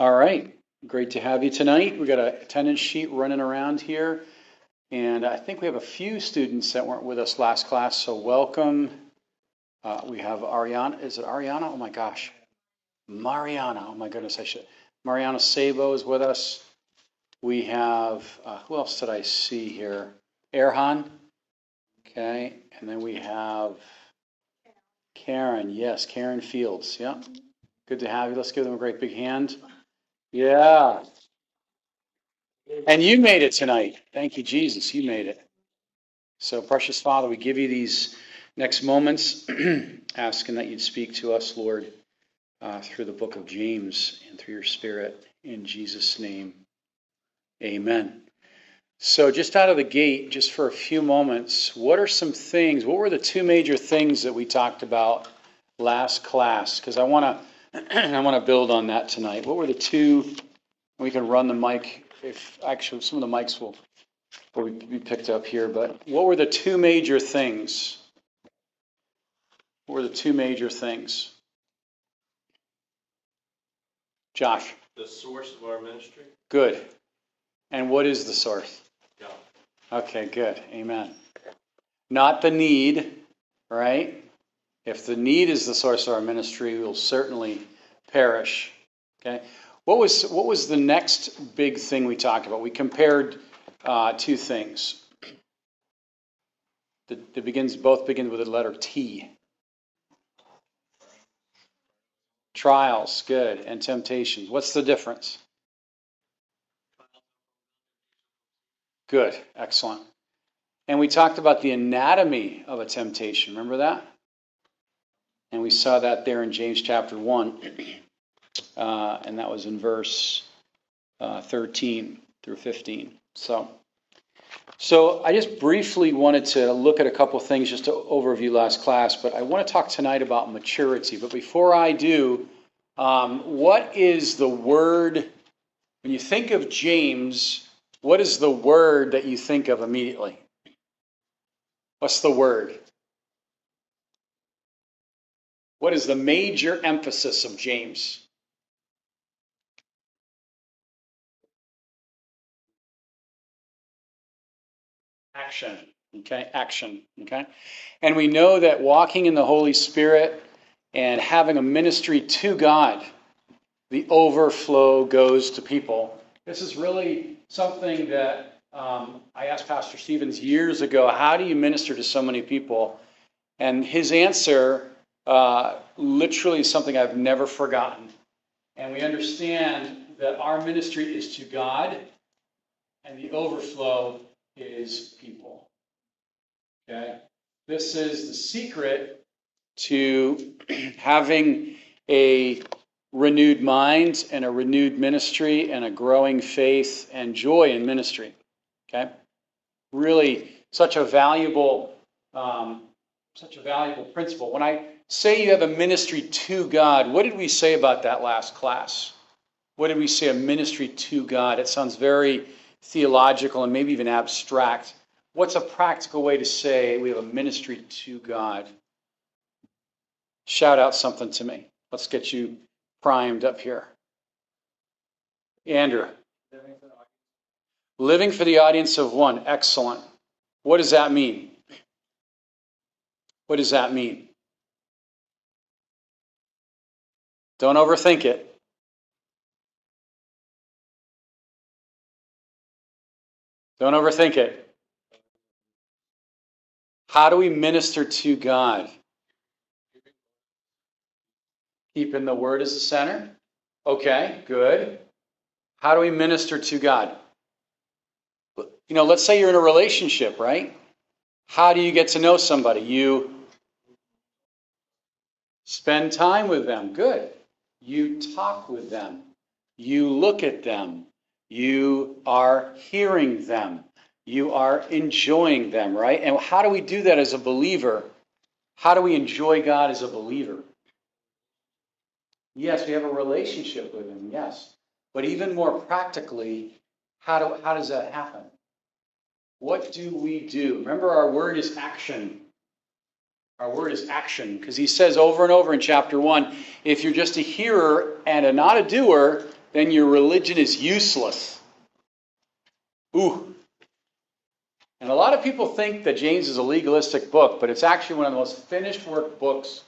All right, great to have you tonight. We got a attendance sheet running around here, and I think we have a few students that weren't with us last class, so welcome. Uh, we have Ariana. Is it Ariana? Oh my gosh, Mariana. Oh my goodness, I should. Mariana Sabo is with us. We have uh, who else did I see here? Erhan. Okay, and then we have Karen. Yes, Karen Fields. Yeah, good to have you. Let's give them a great big hand. Yeah. And you made it tonight. Thank you, Jesus. You made it. So, precious Father, we give you these next moments, asking that you'd speak to us, Lord, uh, through the book of James and through your Spirit. In Jesus' name, amen. So, just out of the gate, just for a few moments, what are some things, what were the two major things that we talked about last class? Because I want to I want to build on that tonight. What were the two? We can run the mic if actually some of the mics will, will be picked up here. But what were the two major things? What were the two major things? Josh. The source of our ministry. Good. And what is the source? God. Okay, good. Amen. Not the need, right? If the need is the source of our ministry, we will certainly perish. Okay. What was what was the next big thing we talked about? We compared uh, two things. That begins both begin with the letter T. Trials, good, and temptations. What's the difference? Good, excellent. And we talked about the anatomy of a temptation. Remember that? And we saw that there in James chapter 1, uh, and that was in verse uh, 13 through 15. So, so I just briefly wanted to look at a couple things just to overview last class, but I want to talk tonight about maturity. But before I do, um, what is the word, when you think of James, what is the word that you think of immediately? What's the word? What is the major emphasis of James? Action. Okay, action. Okay. And we know that walking in the Holy Spirit and having a ministry to God, the overflow goes to people. This is really something that um, I asked Pastor Stevens years ago how do you minister to so many people? And his answer uh, literally something I've never forgotten. And we understand that our ministry is to God, and the overflow is people. Okay? This is the secret to having a renewed mind and a renewed ministry and a growing faith and joy in ministry. Okay? Really, such a valuable, um, such a valuable principle. When I say you have a ministry to God. What did we say about that last class? What did we say a ministry to God? It sounds very theological and maybe even abstract. What's a practical way to say we have a ministry to God? Shout out something to me. Let's get you primed up here. Andrew. Living for the audience of one. Excellent. What does that mean? What does that mean? Don't overthink it. Don't overthink it. How do we minister to God? Keeping the word as the center? Okay, good. How do we minister to God? You know, let's say you're in a relationship, right? How do you get to know somebody? You spend time with them. Good. You talk with them. You look at them. You are hearing them. You are enjoying them, right? And how do we do that as a believer? How do we enjoy God as a believer? Yes, we have a relationship with Him, yes. But even more practically, how, do, how does that happen? What do we do? Remember, our word is action. Our word is action, because he says over and over in chapter 1 if you're just a hearer and a, not a doer, then your religion is useless. Ooh. And a lot of people think that James is a legalistic book, but it's actually one of the most finished work books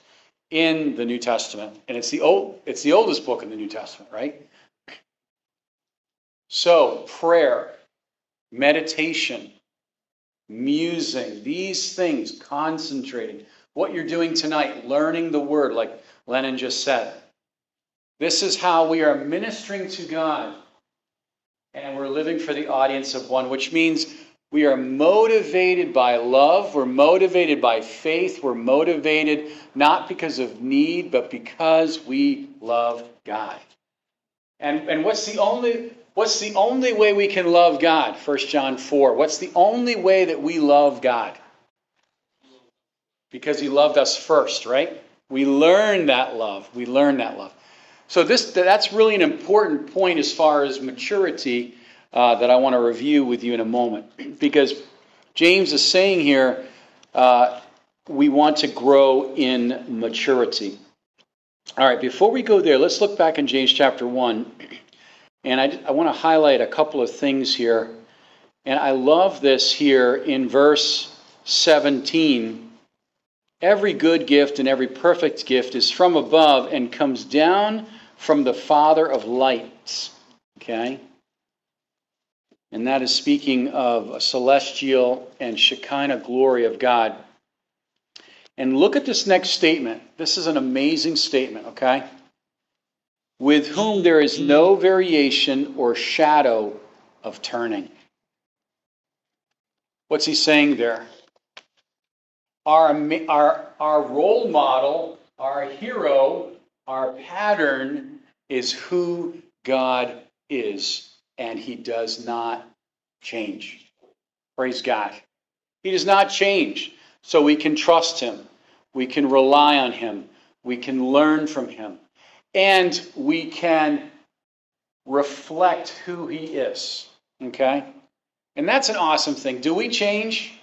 in the New Testament. And it's the old it's the oldest book in the New Testament, right? So, prayer, meditation, musing, these things, concentrating, what you're doing tonight, learning the word, like Lennon just said. This is how we are ministering to God. And we're living for the audience of one, which means we are motivated by love, we're motivated by faith, we're motivated not because of need, but because we love God. And, and what's the only what's the only way we can love God? 1 John 4. What's the only way that we love God? Because he loved us first, right? We learn that love. We learn that love. So this that's really an important point as far as maturity uh, that I want to review with you in a moment, because James is saying here uh, we want to grow in maturity. All right, before we go there, let's look back in James chapter one, and I, I want to highlight a couple of things here, and I love this here in verse 17 Every good gift and every perfect gift is from above and comes down from the Father of lights. Okay? And that is speaking of a celestial and Shekinah glory of God. And look at this next statement. This is an amazing statement, okay? With whom there is no variation or shadow of turning. What's he saying there? Our, our, our role model, our hero, our pattern is who God is, and He does not change. Praise God. He does not change. So we can trust Him, we can rely on Him, we can learn from Him, and we can reflect who He is. Okay? And that's an awesome thing. Do we change?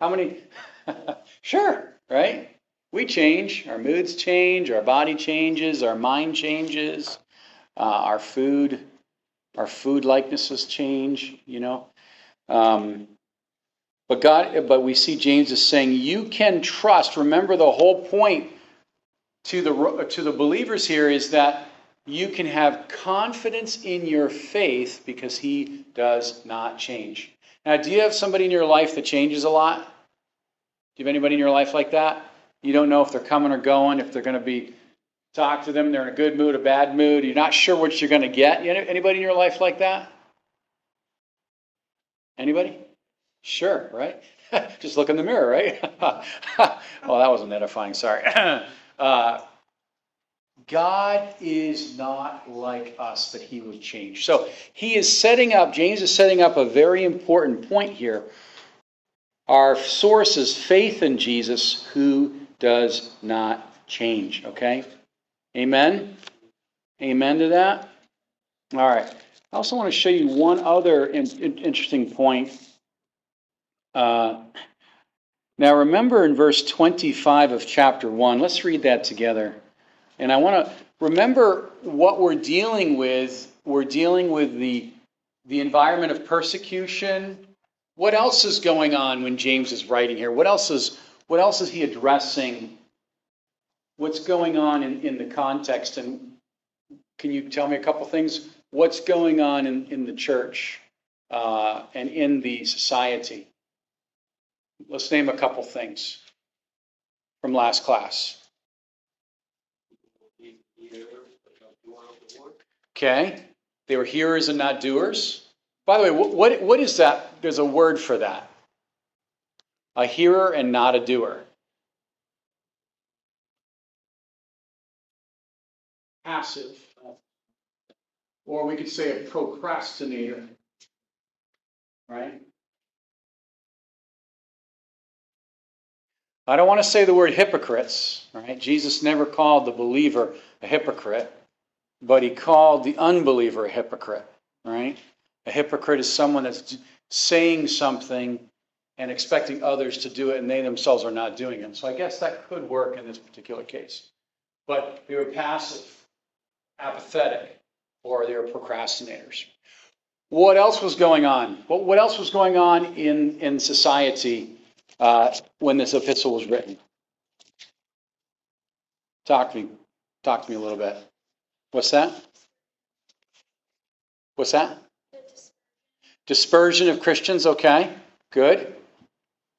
How many? sure, right? we change. Our moods change. Our body changes. Our mind changes. Uh, our food, our food likenesses change. You know, um, but God, but we see James is saying you can trust. Remember, the whole point to the to the believers here is that you can have confidence in your faith because He does not change. Now, do you have somebody in your life that changes a lot? Do you have anybody in your life like that? You don't know if they're coming or going, if they're going to be talk to them, they're in a good mood, a bad mood. You're not sure what you're going to get. Anybody in your life like that? Anybody? Sure, right? Just look in the mirror, right? well, that wasn't edifying. Sorry. uh, God is not like us that he would change. So he is setting up, James is setting up a very important point here. Our source is faith in Jesus, who does not change. Okay? Amen? Amen to that? All right. I also want to show you one other in, in, interesting point. Uh, now, remember in verse 25 of chapter 1, let's read that together. And I want to remember what we're dealing with. We're dealing with the, the environment of persecution. What else is going on when James is writing here? What else is what else is he addressing? What's going on in, in the context? And can you tell me a couple things? What's going on in, in the church uh, and in the society? Let's name a couple things from last class. Okay. They were hearers and not doers. By the way, what, what, is that? There's a word for that a hearer and not a doer. Passive. Or we could say a procrastinator. Right? I don't want to say the word hypocrites, right? Jesus never called the believer a hypocrite, but he called the unbeliever a hypocrite, right? A hypocrite is someone that's saying something and expecting others to do it, and they themselves are not doing it. So I guess that could work in this particular case. But they were passive, apathetic, or they were procrastinators. What else was going on? What, what else was going on in, in society uh, when this epistle was written? Talk to me. Talk to me a little bit. What's that? What's that? Dispersion of Christians, okay, good.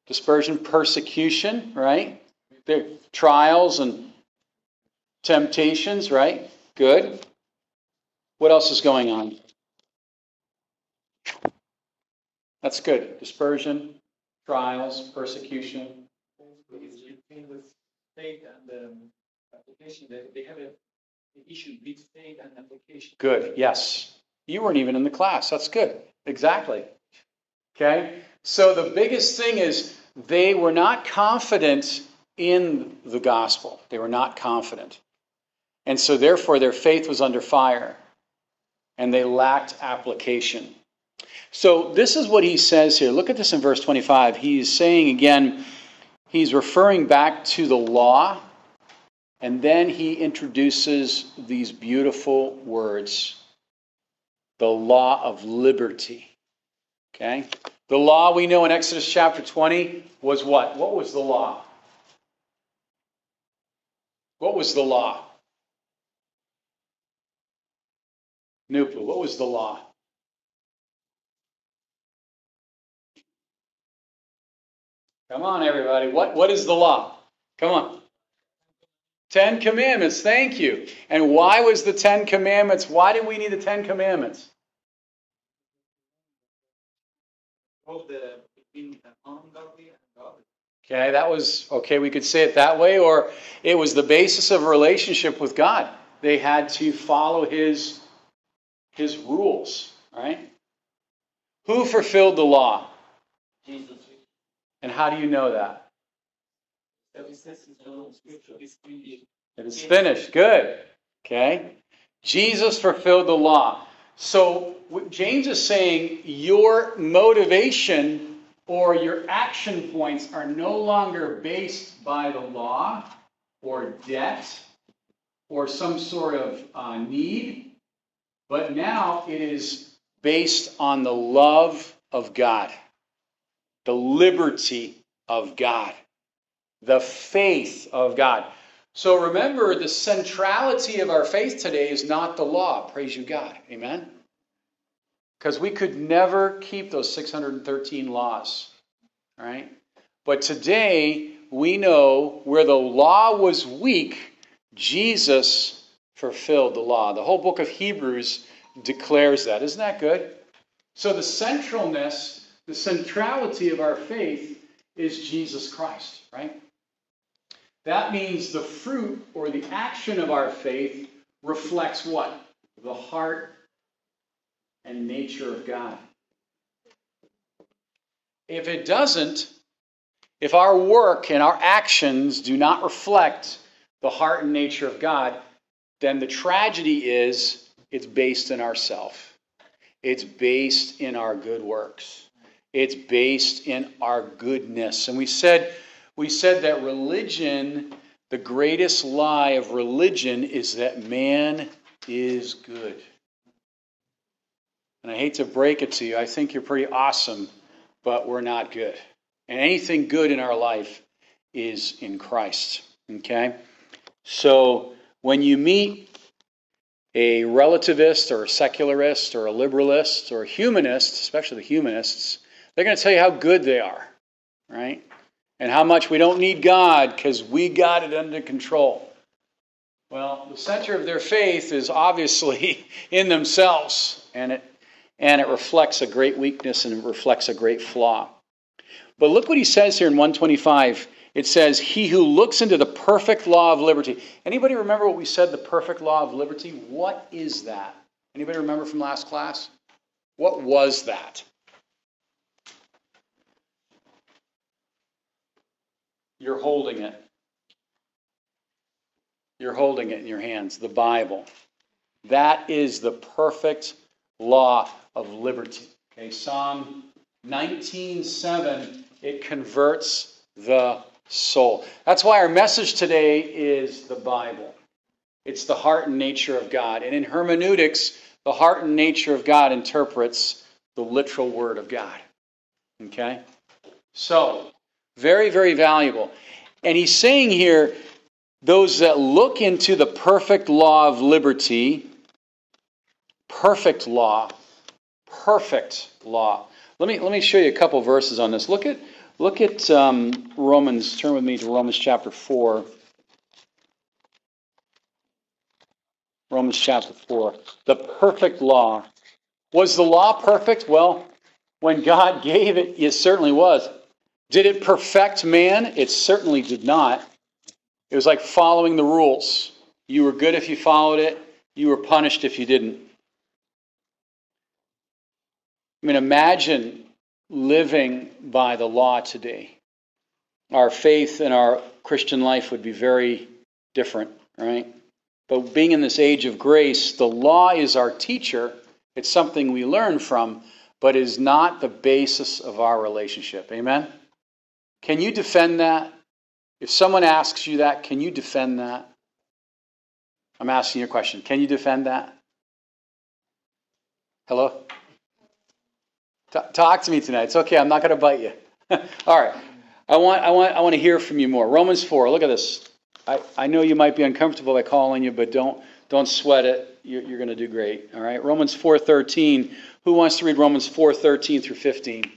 Dispersion, persecution, right? The trials and temptations, right? Good. What else is going on? That's good. Dispersion, trials, persecution. with faith and um, application. They, they have an issue with faith and application. Good. Yes. You weren't even in the class. That's good. Exactly. Okay? So the biggest thing is they were not confident in the gospel. They were not confident. And so therefore their faith was under fire and they lacked application. So this is what he says here. Look at this in verse 25. He's saying again, he's referring back to the law, and then he introduces these beautiful words the law of liberty. Okay? The law we know in Exodus chapter 20 was what? What was the law? What was the law? Nupu, what was the law? Come on, everybody. What, what is the law? Come on. Ten Commandments, thank you. And why was the Ten Commandments? Why did we need the Ten Commandments? Okay, that was okay, we could say it that way, or it was the basis of a relationship with God. They had to follow his his rules, right? Who fulfilled the law? Jesus. And how do you know that? It is finished. Good. Okay. Jesus fulfilled the law. So James is saying your motivation or your action points are no longer based by the law or debt or some sort of uh, need, but now it is based on the love of God, the liberty of God, the faith of God. So remember, the centrality of our faith today is not the law. Praise you, God. Amen? Because we could never keep those 613 laws. Right? But today, we know where the law was weak, Jesus fulfilled the law. The whole book of Hebrews declares that. Isn't that good? So the centralness, the centrality of our faith is Jesus Christ, right? That means the fruit or the action of our faith reflects what? The heart and nature of God. If it doesn't, if our work and our actions do not reflect the heart and nature of God, then the tragedy is it's based in ourself. It's based in our good works. It's based in our goodness. And we said we said that religion, the greatest lie of religion is that man is good. And I hate to break it to you, I think you're pretty awesome, but we're not good. And anything good in our life is in Christ. Okay? So when you meet a relativist or a secularist or a liberalist or a humanist, especially the humanists, they're going to tell you how good they are, right? And how much we don't need God because we got it under control. Well, the center of their faith is obviously in themselves, and it, and it reflects a great weakness and it reflects a great flaw. But look what he says here in 125. It says, He who looks into the perfect law of liberty. Anybody remember what we said, the perfect law of liberty? What is that? Anybody remember from last class? What was that? You're holding it. You're holding it in your hands, the Bible. That is the perfect law of liberty. Okay, Psalm 19:7 it converts the soul. That's why our message today is the Bible. It's the heart and nature of God. And in hermeneutics, the heart and nature of God interprets the literal word of God. Okay? So, very, very valuable. And he's saying here those that look into the perfect law of liberty, perfect law, perfect law. Let me, let me show you a couple verses on this. Look at, look at um, Romans, turn with me to Romans chapter 4. Romans chapter 4. The perfect law. Was the law perfect? Well, when God gave it, it certainly was. Did it perfect man? It certainly did not. It was like following the rules. You were good if you followed it, you were punished if you didn't. I mean, imagine living by the law today. Our faith and our Christian life would be very different, right? But being in this age of grace, the law is our teacher. It's something we learn from, but is not the basis of our relationship. Amen? Can you defend that? If someone asks you that, can you defend that? I'm asking you a question. Can you defend that? Hello? T- talk to me tonight. It's okay. I'm not going to bite you. All right. I want, I, want, I want to hear from you more. Romans 4. Look at this. I, I know you might be uncomfortable by calling you, but don't, don't sweat it. You're, you're going to do great. All right. Romans 4.13. Who wants to read Romans 4.13 through 15?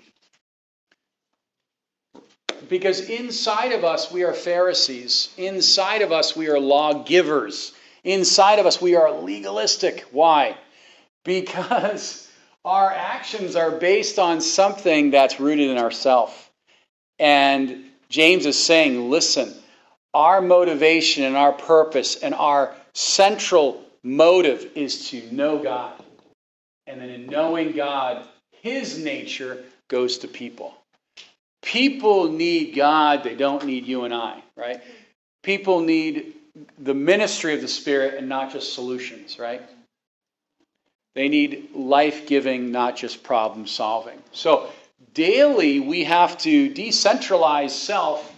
Because inside of us, we are Pharisees. Inside of us, we are lawgivers. Inside of us, we are legalistic. Why? Because our actions are based on something that's rooted in ourself. And James is saying, listen, our motivation and our purpose and our central motive is to know God. And then in knowing God, his nature goes to people. People need God, they don't need you and I, right? People need the ministry of the Spirit and not just solutions, right? They need life giving, not just problem solving. So, daily, we have to decentralize self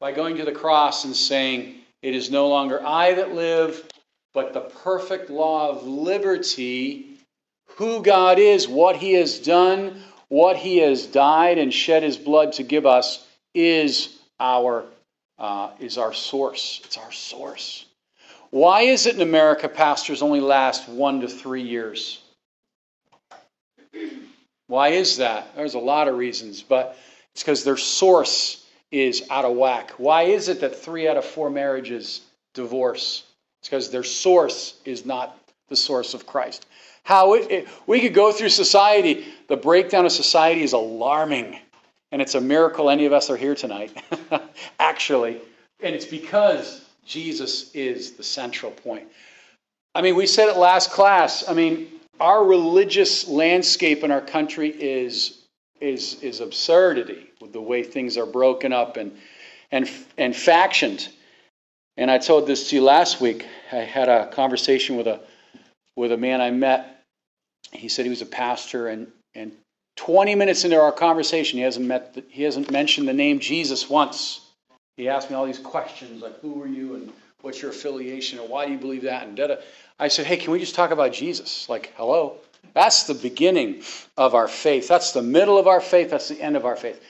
by going to the cross and saying, It is no longer I that live, but the perfect law of liberty, who God is, what He has done, what He has died and shed His blood to give us, is our, uh, is our source. It's our source. Why is it in America pastors only last one to three years? Why is that? There's a lot of reasons, but it's because their source is out of whack. Why is it that three out of four marriages divorce? It's because their source is not the source of Christ. How it, it, we could go through society. The breakdown of society is alarming, and it's a miracle any of us are here tonight, actually. And it's because Jesus is the central point. I mean, we said it last class. I mean, our religious landscape in our country is is is absurdity with the way things are broken up and and and factioned. And I told this to you last week. I had a conversation with a with a man I met. He said he was a pastor, and and 20 minutes into our conversation, he hasn't met the, he hasn't mentioned the name Jesus once. He asked me all these questions like, "Who are you?" and "What's your affiliation?" and "Why do you believe that?" and da da. I said, "Hey, can we just talk about Jesus?" Like, hello. That's the beginning of our faith. That's the middle of our faith. That's the end of our faith.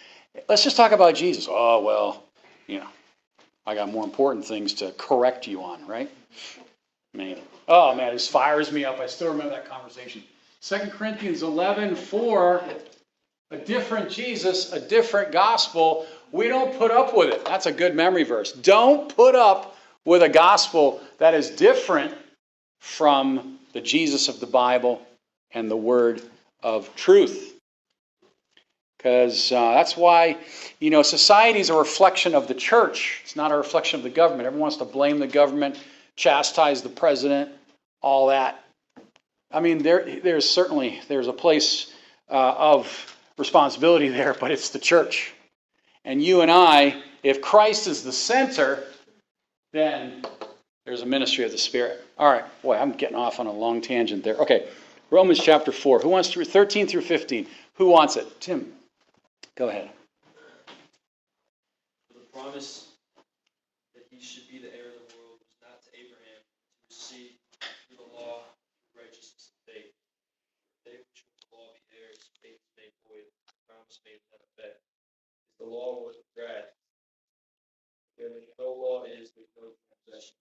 Let's just talk about Jesus. Oh well, you know, I got more important things to correct you on, right? I mean, oh man, this fires me up. I still remember that conversation. 2 Corinthians 11, 4, a different Jesus, a different gospel. We don't put up with it. That's a good memory verse. Don't put up with a gospel that is different from the Jesus of the Bible and the word of truth. Because uh, that's why, you know, society is a reflection of the church. It's not a reflection of the government. Everyone wants to blame the government, chastise the president, all that. I mean, there, there's certainly there's a place uh, of responsibility there, but it's the church. And you and I, if Christ is the center, then there's a ministry of the Spirit. All right, boy, I'm getting off on a long tangent there. Okay, Romans chapter 4. Who wants to, 13 through 15. Who wants it? Tim, go ahead. The promise The law was read. No law is no transgression.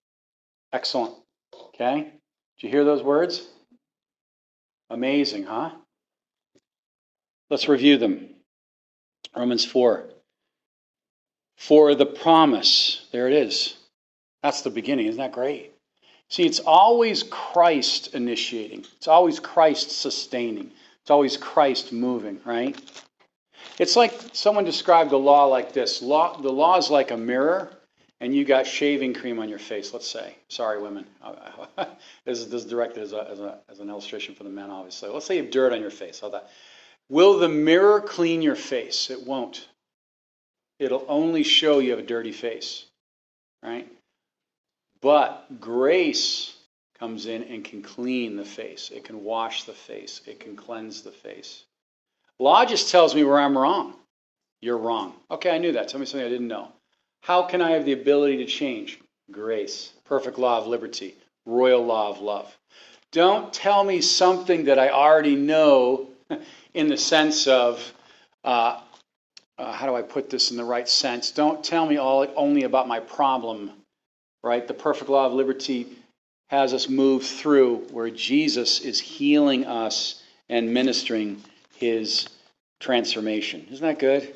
Excellent. Okay. Did you hear those words? Amazing, huh? Let's review them. Romans 4. For the promise. There it is. That's the beginning. Isn't that great? See, it's always Christ initiating, it's always Christ sustaining, it's always Christ moving, right? It's like someone described the law like this law, the law is like a mirror, and you got shaving cream on your face, let's say. Sorry, women. this, is, this is directed as, a, as, a, as an illustration for the men, obviously. Let's say you have dirt on your face. How that? Will the mirror clean your face? It won't. It'll only show you have a dirty face, right? But grace comes in and can clean the face. It can wash the face. It can cleanse the face. Law just tells me where I'm wrong. You're wrong. Okay, I knew that. Tell me something I didn't know. How can I have the ability to change? Grace. Perfect law of liberty. Royal law of love. Don't tell me something that I already know in the sense of, uh, uh, how do I put this in the right sense? Don't tell me all, only about my problem right? The perfect law of liberty has us move through where Jesus is healing us and ministering his transformation. Isn't that good?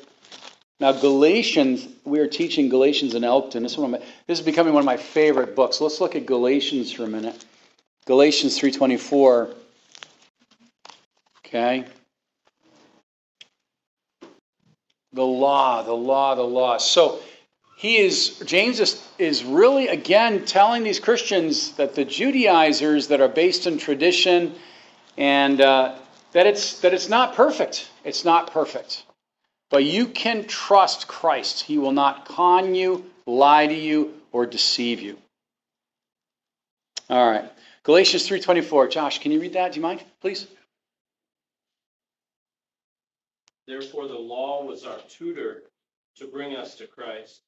Now, Galatians, we are teaching Galatians in Elkton. This is, my, this is becoming one of my favorite books. Let's look at Galatians for a minute. Galatians 3.24. Okay. The law, the law, the law. So, he is James is, is really again telling these Christians that the Judaizers that are based in tradition and uh, that it's that it's not perfect. It's not perfect, but you can trust Christ. He will not con you, lie to you, or deceive you. All right, Galatians three twenty four. Josh, can you read that? Do you mind, please? Therefore, the law was our tutor to bring us to Christ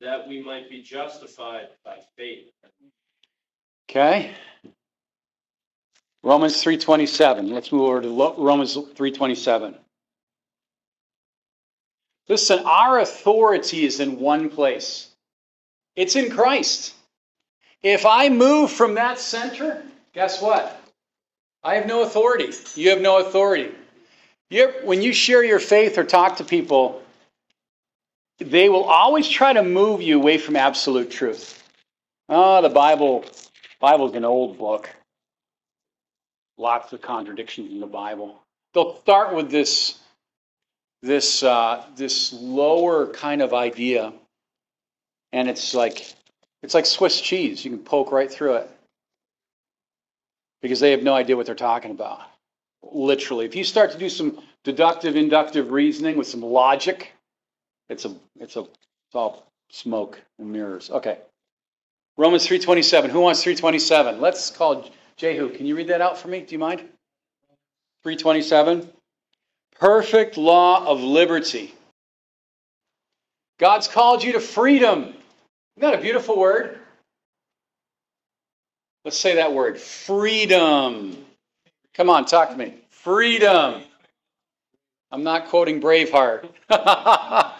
that we might be justified by faith. Okay. Romans 3:27. Let's move over to Romans 3:27. Listen, our authority is in one place. It's in Christ. If I move from that center, guess what? I have no authority. You have no authority. You, when you share your faith or talk to people, they will always try to move you away from absolute truth. Oh, the Bible, Bible's an old book. Lots of contradictions in the Bible. They'll start with this, this, uh, this lower kind of idea, and it's like, it's like Swiss cheese. You can poke right through it because they have no idea what they're talking about. Literally, if you start to do some deductive, inductive reasoning with some logic, it's a it's a it's all smoke and mirrors. Okay. Romans 327. Who wants 327? Let's call Jehu. Can you read that out for me? Do you mind? 327. Perfect law of liberty. God's called you to freedom. Isn't that a beautiful word? Let's say that word freedom. Come on, talk to me. Freedom. I'm not quoting Braveheart.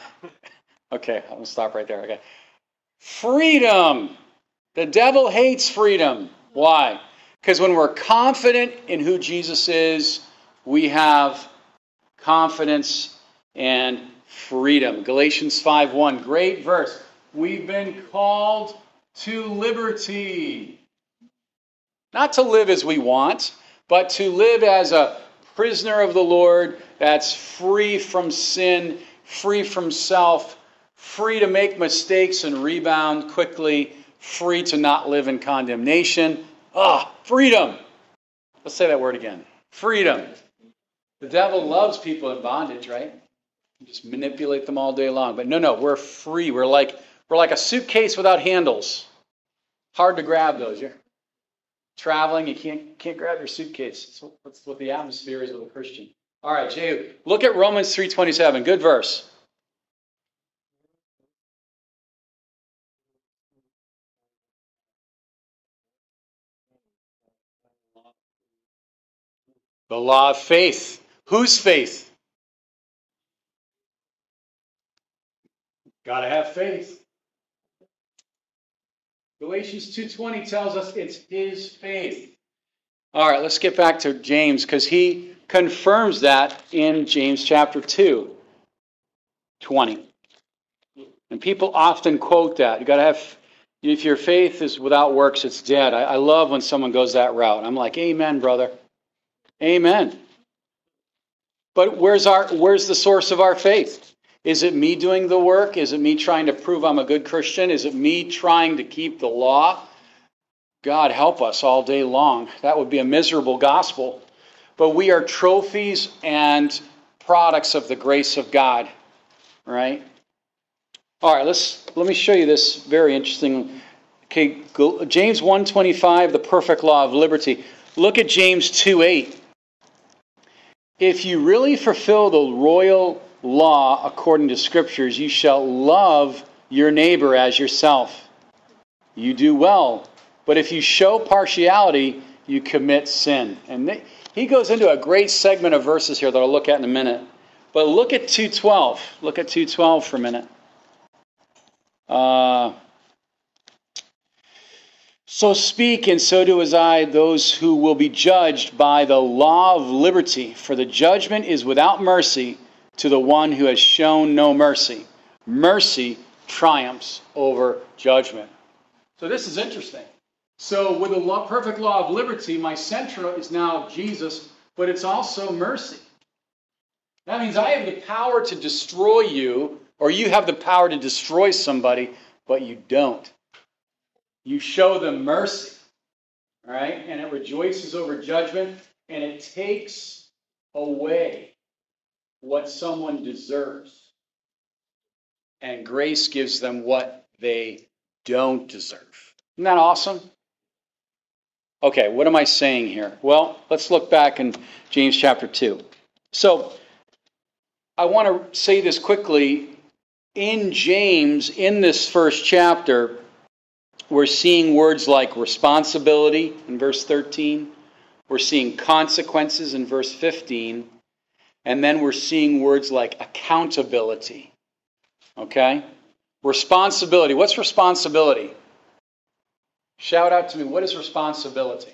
Okay, I'm going to stop right there. Okay. Freedom. The devil hates freedom. Why? Because when we're confident in who Jesus is, we have confidence and freedom. Galatians 5:1, great verse. We've been called to liberty. Not to live as we want, but to live as a prisoner of the Lord that's free from sin, free from self, free to make mistakes and rebound quickly, free to not live in condemnation. Ah, freedom. Let's say that word again. Freedom. The devil loves people in bondage, right? You just manipulate them all day long. But no, no, we're free. We're like we're like a suitcase without handles. Hard to grab those. You're traveling, you can't can't grab your suitcase. That's what the atmosphere is with a Christian. All right, Jehu, look at Romans 3:27. Good verse. The law of faith. Whose faith? Got to have faith. Galatians 2:20 tells us it's his faith. All right, let's get back to James because he confirms that in James chapter 2, 20. And people often quote that. You got to have, if your faith is without works, it's dead. I, I love when someone goes that route. I'm like, Amen, brother. Amen. But where's our where's the source of our faith? Is it me doing the work? Is it me trying to prove I'm a good Christian? Is it me trying to keep the law? God help us all day long. That would be a miserable gospel. But we are trophies and products of the grace of God, right? All right, let's let me show you this very interesting. Okay, James 1:25, the perfect law of liberty. Look at James 2:8. If you really fulfill the royal law according to scriptures, you shall love your neighbor as yourself. You do well. But if you show partiality, you commit sin. And he goes into a great segment of verses here that I'll look at in a minute. But look at 212. Look at 212 for a minute. Uh, so speak, and so do as I, those who will be judged by the law of liberty. For the judgment is without mercy to the one who has shown no mercy. Mercy triumphs over judgment. So this is interesting. So, with the law, perfect law of liberty, my center is now Jesus, but it's also mercy. That means I have the power to destroy you or you have the power to destroy somebody, but you don't. You show them mercy, right? And it rejoices over judgment, and it takes away what someone deserves. And grace gives them what they don't deserve. Isn't that awesome? Okay, what am I saying here? Well, let's look back in James chapter 2. So, I want to say this quickly in James, in this first chapter, we're seeing words like responsibility in verse 13, we're seeing consequences in verse 15, and then we're seeing words like accountability. Okay? Responsibility. What's responsibility? Shout out to me. What is responsibility?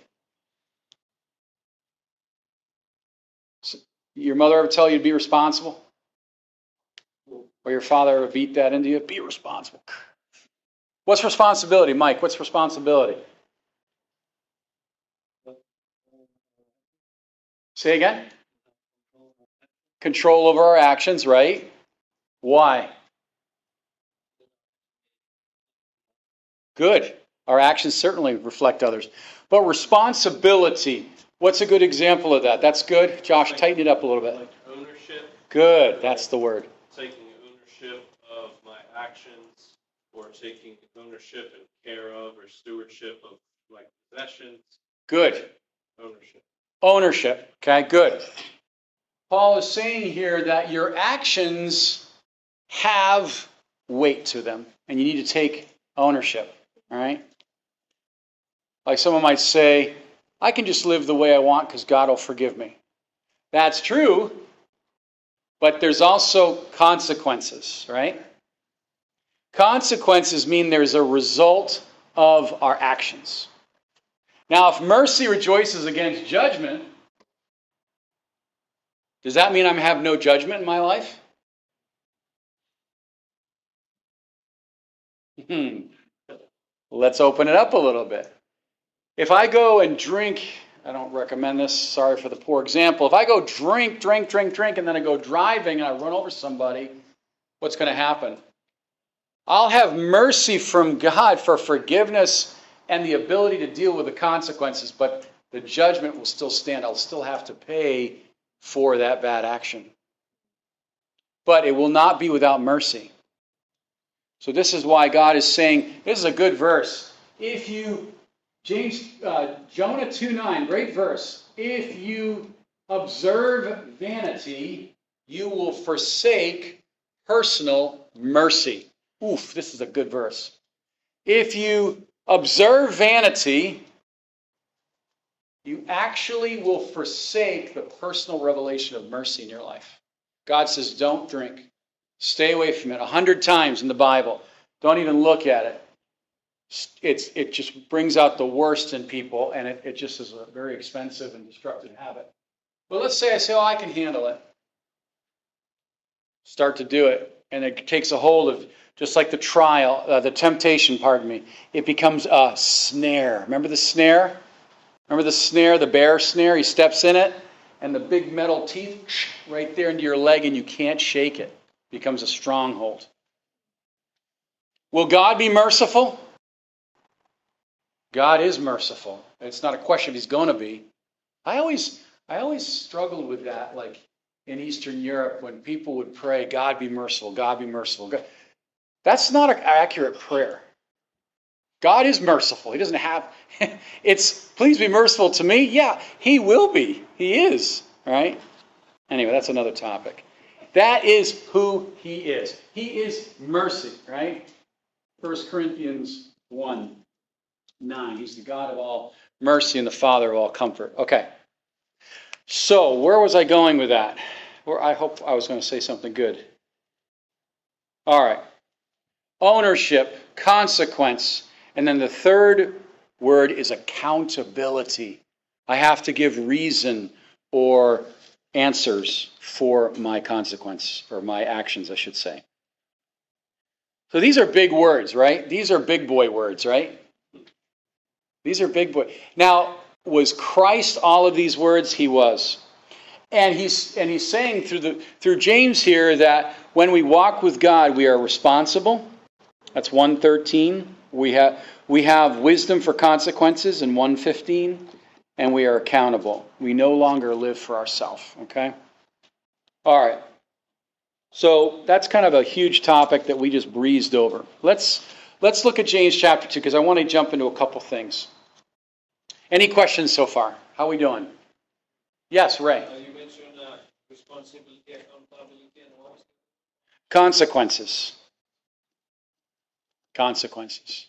Your mother ever tell you to be responsible? or your father ever beat that into you, be responsible. What's responsibility, Mike? What's responsibility? Say again? Control over our actions, right? Why? Good. Our actions certainly reflect others. But responsibility, what's a good example of that? That's good. Josh, tighten it up a little bit. Like ownership. Good. That's the word. Taking ownership of my actions or taking ownership and care of or stewardship of like possessions. Good. Ownership. Ownership. Okay, good. Paul is saying here that your actions have weight to them, and you need to take ownership. All right? Like someone might say, I can just live the way I want because God will forgive me. That's true, but there's also consequences, right? Consequences mean there's a result of our actions. Now, if mercy rejoices against judgment, does that mean I have no judgment in my life? Hmm. Let's open it up a little bit. If I go and drink I don't recommend this. Sorry for the poor example. If I go drink, drink, drink, drink, and then I go driving and I run over somebody, what's going to happen? I'll have mercy from God for forgiveness and the ability to deal with the consequences, but the judgment will still stand. I'll still have to pay for that bad action. But it will not be without mercy. So, this is why God is saying this is a good verse. If you James, uh, Jonah 2 9, great verse. If you observe vanity, you will forsake personal mercy. Oof, this is a good verse. If you observe vanity, you actually will forsake the personal revelation of mercy in your life. God says, don't drink. Stay away from it. A hundred times in the Bible. Don't even look at it. it's, it just brings out the worst in people, and it, it just is a very expensive and destructive habit. But let's say I say, oh, I can handle it. Start to do it, and it takes a hold of, just like the trial, uh, the temptation, pardon me, it becomes a snare. Remember the snare? Remember the snare, the bear snare? He steps in it, and the big metal teeth right there into your leg, and you can't shake it. it becomes a stronghold. Will God be merciful? God is merciful. It's not a question if he's going to be. I always, I always struggled with that, like in Eastern Europe, when people would pray, God be merciful, God be merciful. God. That's not an accurate prayer. God is merciful. He doesn't have, it's, please be merciful to me. Yeah, he will be. He is, right? Anyway, that's another topic. That is who he is. He is mercy, right? 1 Corinthians 1 9. He's the God of all mercy and the Father of all comfort. Okay. So, where was I going with that? Where I hope I was going to say something good. All right. Ownership, consequence, and then the third word is accountability. I have to give reason or answers for my consequence, or my actions, I should say. So these are big words, right? These are big boy words, right? These are big boy. Now, was Christ all of these words? He was. And he's and he's saying through the through James here that when we walk with God, we are responsible. That's 113. We have we have wisdom for consequences in 115, and we are accountable. We no longer live for ourselves. Okay? All right. So that's kind of a huge topic that we just breezed over. Let's let's look at James chapter 2 because I want to jump into a couple things. Any questions so far? How are we doing? Yes, Ray. Uh, you mentioned uh, responsibility, accountability, and what? Consequences. Consequences.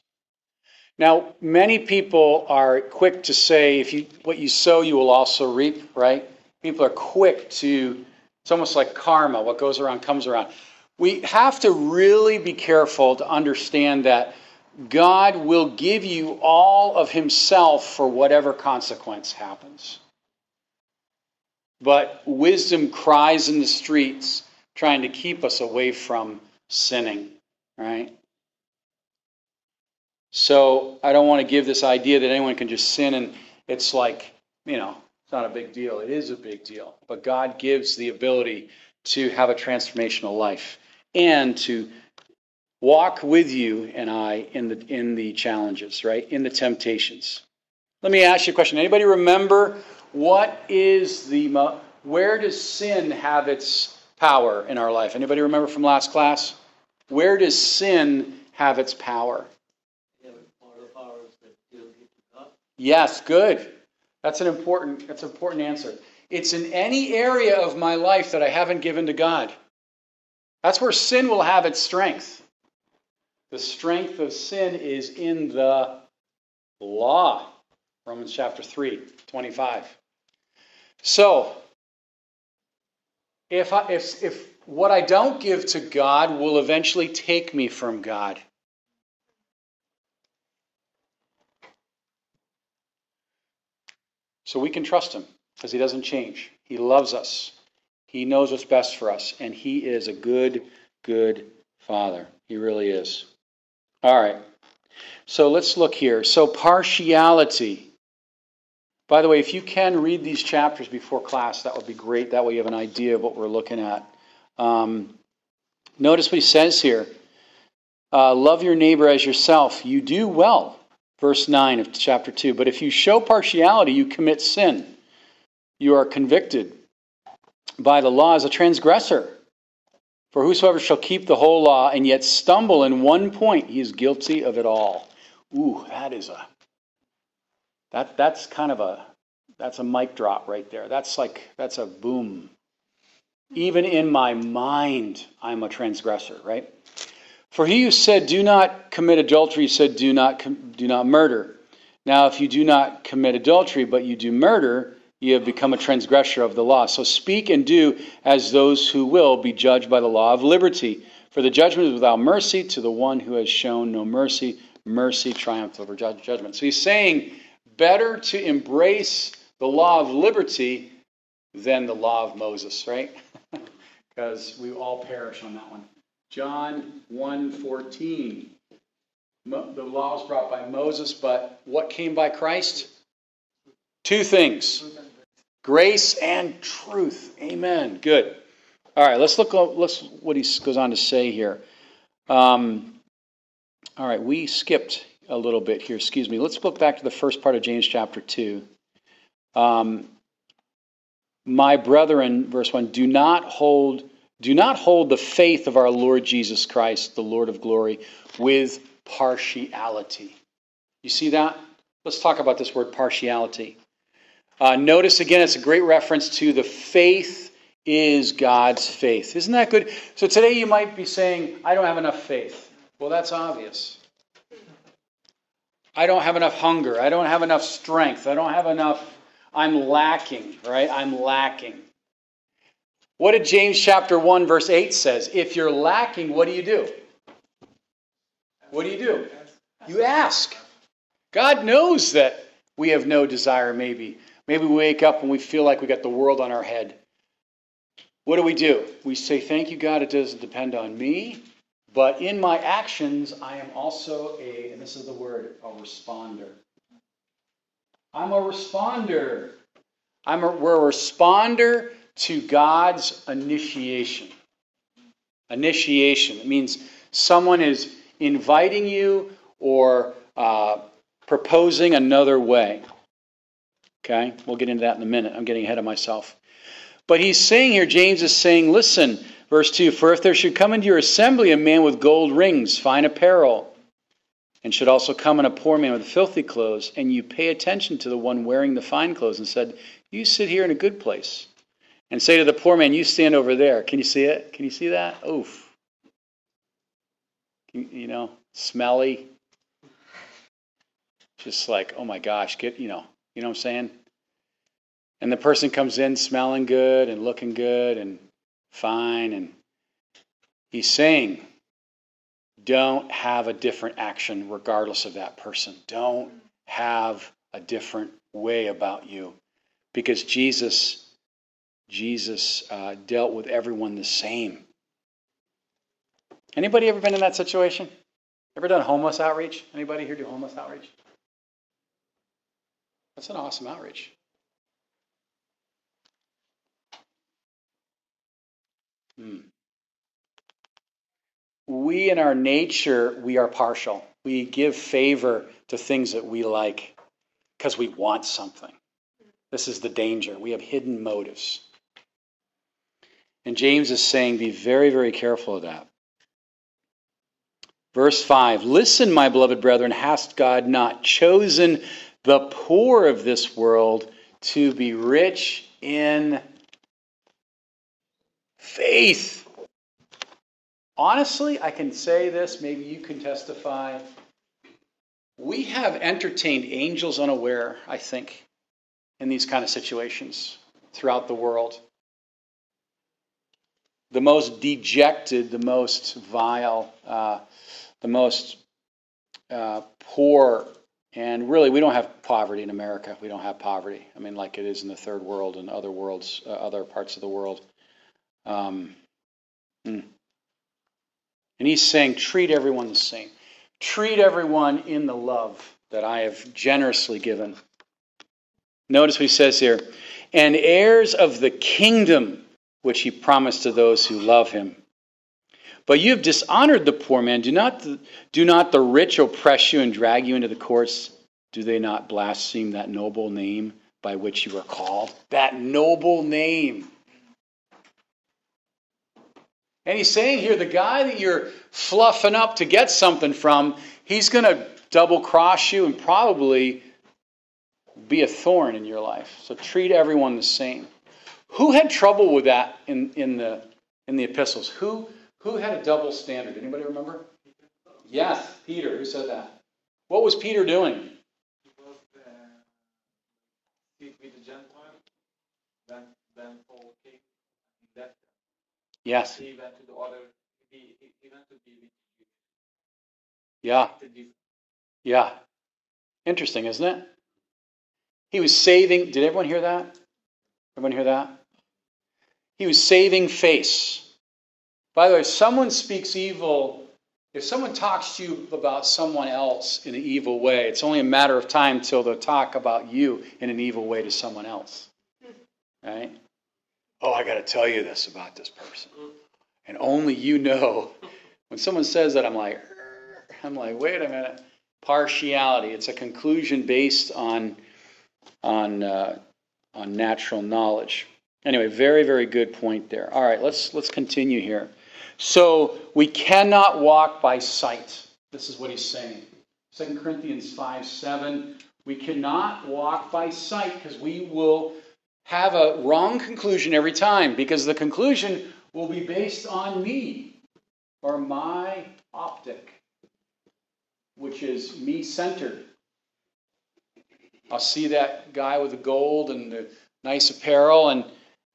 Now, many people are quick to say, if you what you sow, you will also reap, right? People are quick to, it's almost like karma. What goes around comes around. We have to really be careful to understand that God will give you all of Himself for whatever consequence happens. But wisdom cries in the streets, trying to keep us away from sinning, right? So I don't want to give this idea that anyone can just sin and it's like, you know, it's not a big deal. It is a big deal. But God gives the ability to have a transformational life and to walk with you and I in the in the challenges, right? In the temptations. Let me ask you a question. Anybody remember what is the where does sin have its power in our life? Anybody remember from last class? Where does sin have its power? Yes, good. That's an important that's an important answer. It's in any area of my life that I haven't given to God. That's where sin will have its strength. The strength of sin is in the law. Romans chapter 3, 25. So, if, I, if, if what I don't give to God will eventually take me from God, So we can trust him because he doesn't change. He loves us. He knows what's best for us. And he is a good, good father. He really is. All right. So let's look here. So, partiality. By the way, if you can read these chapters before class, that would be great. That way you have an idea of what we're looking at. Um, notice what he says here uh, Love your neighbor as yourself. You do well verse 9 of chapter 2. But if you show partiality, you commit sin. You are convicted by the law as a transgressor. For whosoever shall keep the whole law and yet stumble in one point, he is guilty of it all. Ooh, that is a that that's kind of a that's a mic drop right there. That's like that's a boom. Even in my mind, I'm a transgressor, right? For he who said, Do not commit adultery, said, Do not, do not murder. Now, if you do not commit adultery, but you do murder, you have become a transgressor of the law. So speak and do as those who will be judged by the law of liberty. For the judgment is without mercy to the one who has shown no mercy, mercy triumphed over judgment. So he's saying, better to embrace the law of liberty than the law of Moses, right? Because we all perish on that one. John 1:14. Mo- The law was brought by Moses, but what came by Christ? Two things. Grace and truth. Amen. Good. All right, let's look let's what he goes on to say here. Um, all right, we skipped a little bit here. Excuse me. Let's look back to the first part of James chapter two. Um, my brethren, verse one, do not hold do not hold the faith of our Lord Jesus Christ, the Lord of glory, with partiality. You see that? Let's talk about this word partiality. Uh, notice again, it's a great reference to the faith is God's faith. Isn't that good? So today you might be saying, I don't have enough faith. Well, that's obvious. I don't have enough hunger. I don't have enough strength. I don't have enough. I'm lacking, right? I'm lacking. What did James chapter 1 verse 8 says? If you're lacking, what do you do? What do you do? You ask. God knows that we have no desire maybe. Maybe we wake up and we feel like we got the world on our head. What do we do? We say, Thank you, God, it doesn't depend on me, but in my actions, I am also a, and this is the word, a responder. I'm a responder. I'm a, we're a responder to God's initiation. Initiation. It means someone is inviting you or uh, proposing another way. Okay? We'll get into that in a minute. I'm getting ahead of myself. But he's saying here, James is saying, listen, verse 2 For if there should come into your assembly a man with gold rings, fine apparel, and should also come in a poor man with filthy clothes, and you pay attention to the one wearing the fine clothes, and said, You sit here in a good place, and say to the poor man, You stand over there. Can you see it? Can you see that? Oof. You, know, smelly. Just like, oh my gosh, get, you know, you know what I'm saying? And the person comes in smelling good and looking good and fine. And he's saying, don't have a different action regardless of that person. Don't have a different way about you. Because Jesus, Jesus uh, dealt with everyone the same. Anybody ever been in that situation? Ever done homeless outreach? Anybody here do homeless outreach? That's an awesome outreach. Hmm. We, in our nature, we are partial. We give favor to things that we like because we want something. This is the danger. We have hidden motives. And James is saying, be very, very careful of that. Verse 5 Listen, my beloved brethren, hast God not chosen the poor of this world to be rich in faith? Honestly, I can say this, maybe you can testify. We have entertained angels unaware, I think, in these kind of situations throughout the world. The most dejected, the most vile, uh, the most uh, poor, and really, we don't have poverty in America. We don't have poverty. I mean, like it is in the third world and other worlds, uh, other parts of the world. Um, hmm. And he's saying, treat everyone the same. Treat everyone in the love that I have generously given. Notice what he says here and heirs of the kingdom which he promised to those who love him. But you have dishonored the poor man. Do not, do not the rich oppress you and drag you into the courts? Do they not blaspheme that noble name by which you are called? That noble name. And he's saying here the guy that you're fluffing up to get something from, he's going to double cross you and probably be a thorn in your life. So treat everyone the same. Who had trouble with that in, in, the, in the epistles? Who, who had a double standard? Anybody remember? Yes, Peter. Who said that? What was Peter doing? He was uh, with the Gentile, then then Paul came and left them. Yes. He went to the other. He, he, went to be with Yeah. Yeah. Interesting, isn't it? He was saving, did everyone hear that? Everyone hear that? He was saving face. By the way, if someone speaks evil, if someone talks to you about someone else in an evil way, it's only a matter of time till they'll talk about you in an evil way to someone else. Right? Oh, I got to tell you this about this person. And only you know. When someone says that, I'm like, I'm like, wait a minute. Partiality. It's a conclusion based on on uh, on natural knowledge. Anyway, very very good point there. All right, let's let's continue here. So we cannot walk by sight. This is what he's saying. 2 Corinthians 5 7. We cannot walk by sight because we will have a wrong conclusion every time because the conclusion will be based on me or my optic, which is me centered. I'll see that guy with the gold and the nice apparel and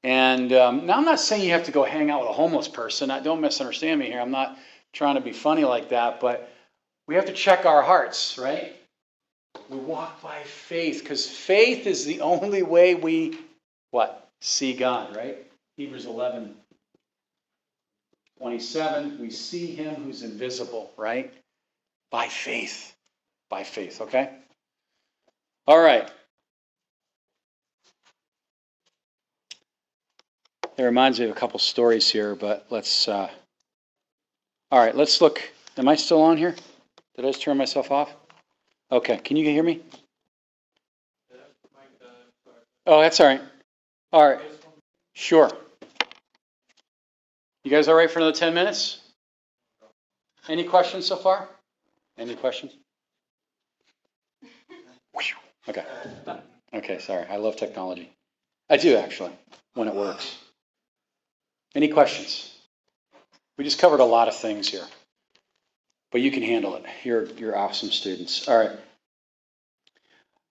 and um, now I'm not saying you have to go hang out with a homeless person. I, don't misunderstand me here. I'm not trying to be funny like that, but we have to check our hearts, right? We walk by faith because faith is the only way we what see God, right? Hebrews 11, 27. We see Him who's invisible, right? By faith, by faith. Okay. All right. It reminds me of a couple stories here, but let's. Uh, all right, let's look. Am I still on here? Did I just turn myself off? Okay, can you hear me? Oh, that's all right. All right, sure. You guys all right for another 10 minutes? Any questions so far? Any questions? Okay. Okay, sorry. I love technology. I do actually, when it works. Any questions? We just covered a lot of things here, but you can handle it. You're you're awesome students. All right.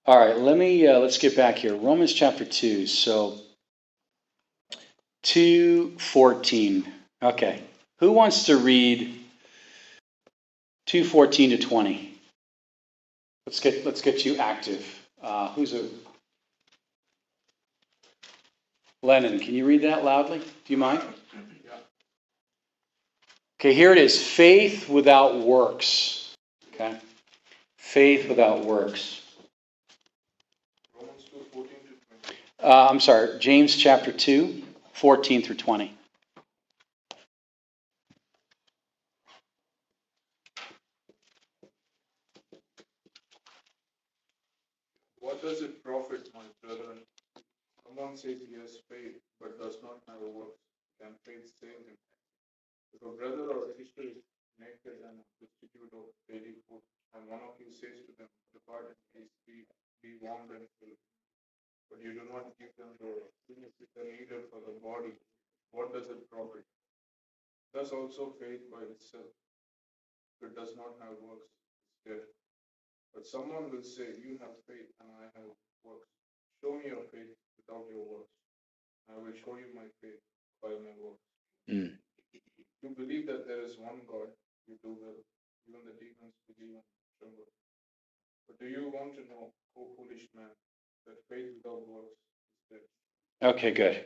All right. Let me uh, let's get back here. Romans chapter two. So two fourteen. Okay. Who wants to read two fourteen to twenty? Let's get let's get you active. Uh, who's a Lennon, can you read that loudly? Do you mind? Okay, here it is faith without works. Okay? Faith without works. Romans 2, 14 to 20. Uh, I'm sorry, James chapter 2, 14 through 20. What does it profit, my brethren? Someone says he has faith, but does not have works. Can faith save him? If a brother or sister is naked and destitute of daily food, and one of you says to them, Depart in peace, be, be warmed and filled, but you do not give them the things which needed for the body, what does it profit? Thus also faith by itself, if it does not have works, is dead. But someone will say, You have faith, and I have works. Show me your faith without your works. I will show you my faith by my works. Mm. You believe that there is one God, you do well. Even the demons believe and tremble. But do you want to know, O foolish man, that faith without works is dead? Okay, good.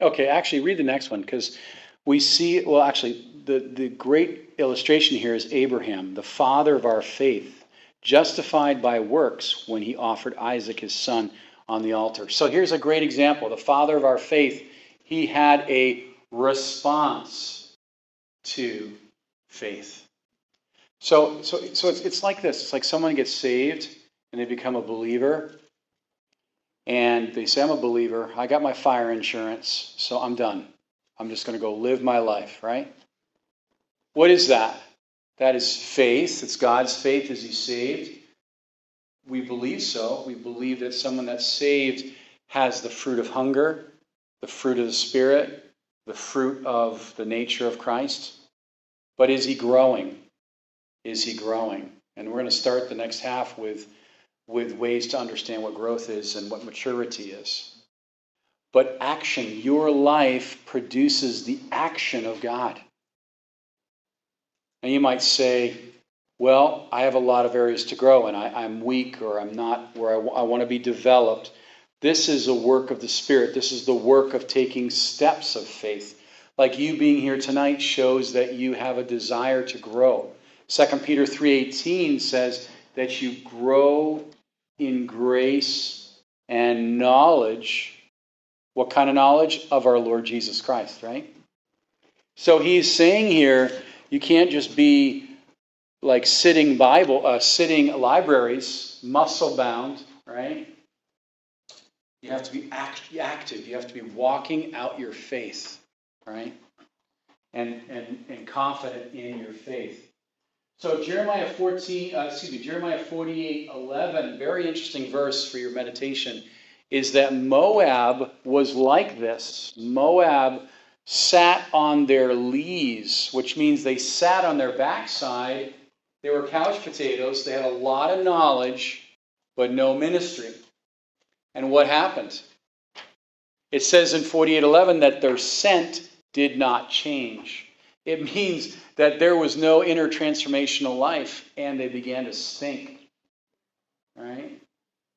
Okay, actually, read the next one because we see, well, actually, the, the great illustration here is Abraham, the father of our faith, justified by works when he offered Isaac, his son, on the altar. So here's a great example. The father of our faith, he had a response to faith. So, so, so it's, it's like this it's like someone gets saved and they become a believer. And they say, I'm a believer. I got my fire insurance, so I'm done. I'm just going to go live my life, right? What is that? That is faith. It's God's faith as He saved. We believe so. We believe that someone that's saved has the fruit of hunger, the fruit of the Spirit, the fruit of the nature of Christ. But is he growing? Is he growing? And we're going to start the next half with, with ways to understand what growth is and what maturity is. But action, your life produces the action of God. And you might say, Well, I have a lot of areas to grow and I, I'm weak or I'm not where I, w- I want to be developed. This is a work of the Spirit. This is the work of taking steps of faith. Like you being here tonight shows that you have a desire to grow. 2 Peter 3:18 says that you grow in grace and knowledge. What kind of knowledge? Of our Lord Jesus Christ, right? So he's saying here, you can't just be like sitting Bible, uh, sitting libraries, muscle bound, right? You have to be act, active. You have to be walking out your faith, right? And, and, and confident in your faith. So Jeremiah 14, uh, excuse me, Jeremiah 48, 11, very interesting verse for your meditation, is that Moab was like this. Moab sat on their lees, which means they sat on their backside. They were couch potatoes. They had a lot of knowledge, but no ministry. And what happened? It says in 48:11 that their scent did not change. It means that there was no inner transformational life and they began to stink. Right?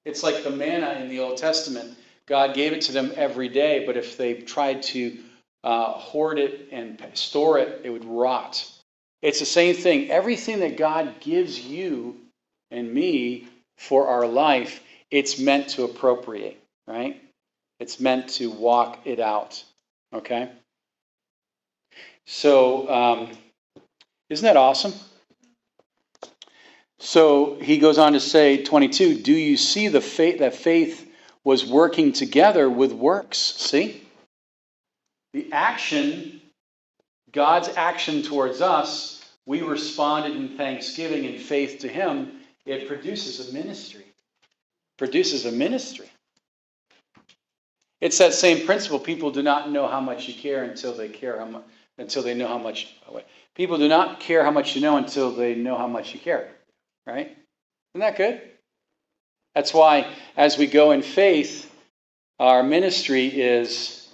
It's like the manna in the Old Testament. God gave it to them every day, but if they tried to uh, hoard it and store it, it would rot. It's the same thing. Everything that God gives you and me for our life, it's meant to appropriate, right? It's meant to walk it out, okay? So, um, isn't that awesome? So he goes on to say, 22, do you see the faith that faith was working together with works? See? The action, God's action towards us, we responded in thanksgiving and faith to him. It produces a ministry. Produces a ministry. It's that same principle. People do not know how much you care until they care how much until they know how much. People do not care how much you know until they know how much you care. Right? Isn't that good? That's why, as we go in faith, our ministry is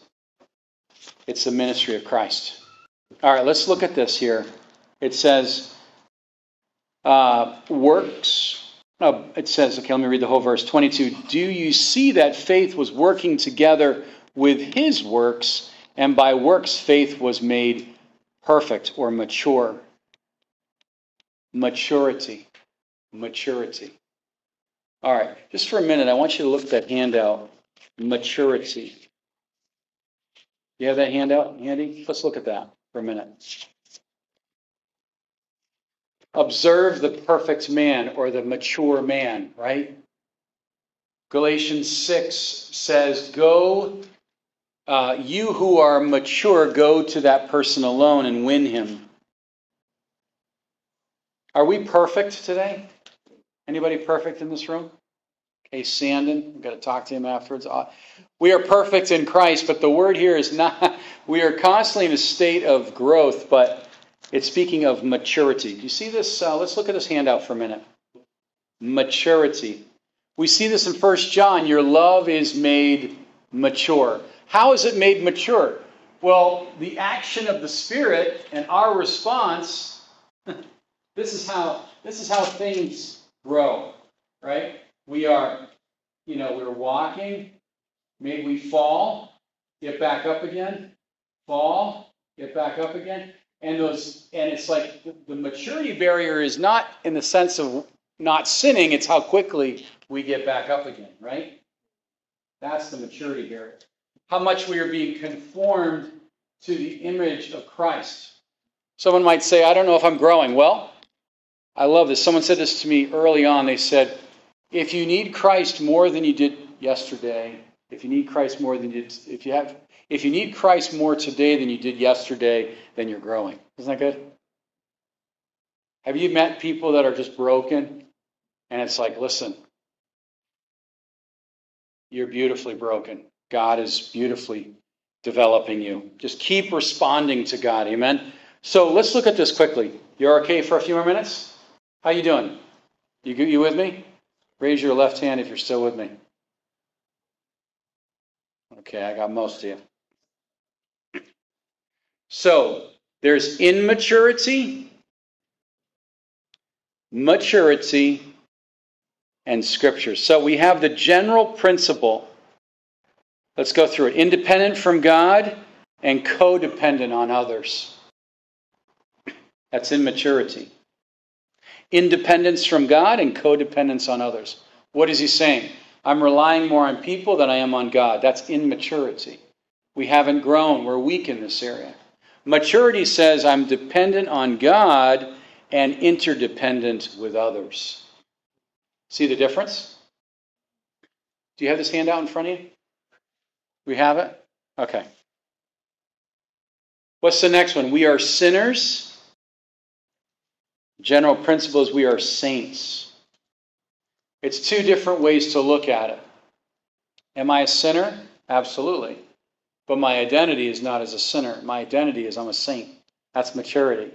it's the ministry of Christ. All right, let's look at this here. It says, uh, works. Oh, it says, okay, let me read the whole verse 22. Do you see that faith was working together with his works, and by works faith was made perfect or mature? Maturity. Maturity. All right, just for a minute, I want you to look at that handout. Maturity. You have that handout handy? Let's look at that for a minute. Observe the perfect man or the mature man, right? Galatians 6 says, Go, uh, you who are mature, go to that person alone and win him. Are we perfect today? Anybody perfect in this room? Okay, Sandon, we've got to talk to him afterwards. Uh, we are perfect in Christ, but the word here is not, we are constantly in a state of growth, but it's speaking of maturity. Do you see this? Uh, let's look at this handout for a minute. Maturity. We see this in 1 John. Your love is made mature. How is it made mature? Well, the action of the Spirit and our response, this is how this is how things grow, right? We are, you know, we're walking, maybe we fall, get back up again, fall, get back up again. And those and it's like the maturity barrier is not in the sense of not sinning, it's how quickly we get back up again, right? That's the maturity barrier. How much we are being conformed to the image of Christ. Someone might say, I don't know if I'm growing. Well, I love this. Someone said this to me early on. They said, if you need Christ more than you did yesterday, if you need Christ more than you did, if you have, if you need Christ more today than you did yesterday, then you're growing. Isn't that good? Have you met people that are just broken? And it's like, listen, you're beautifully broken. God is beautifully developing you. Just keep responding to God. Amen. So let's look at this quickly. You're okay for a few more minutes? How you doing? You you with me? Raise your left hand if you're still with me. Okay, I got most of you. So there's immaturity maturity, and scripture. So we have the general principle. Let's go through it. Independent from God and codependent on others. That's immaturity. Independence from God and codependence on others. What is he saying? I'm relying more on people than I am on God. That's immaturity. We haven't grown. We're weak in this area. Maturity says I'm dependent on God and interdependent with others. See the difference? Do you have this handout in front of you? We have it? Okay. What's the next one? We are sinners. General principle is we are saints. It's two different ways to look at it. Am I a sinner? Absolutely. But my identity is not as a sinner. My identity is I'm a saint. That's maturity.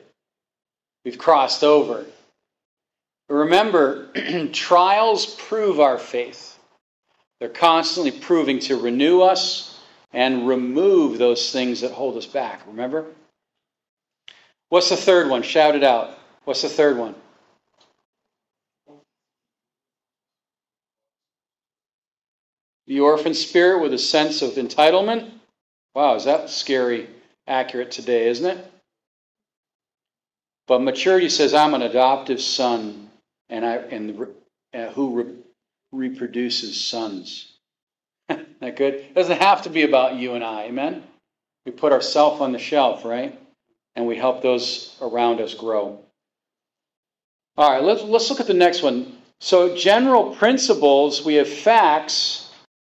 We've crossed over. Remember, trials prove our faith. They're constantly proving to renew us and remove those things that hold us back. Remember? What's the third one? Shout it out. What's the third one? The orphan spirit with a sense of entitlement. Wow, is that scary accurate today, isn't it? But maturity says, I'm an adoptive son, and I and uh, who re, reproduces sons. that good? It doesn't have to be about you and I, amen? We put ourselves on the shelf, right? And we help those around us grow. All right, let's, let's look at the next one. So, general principles, we have facts,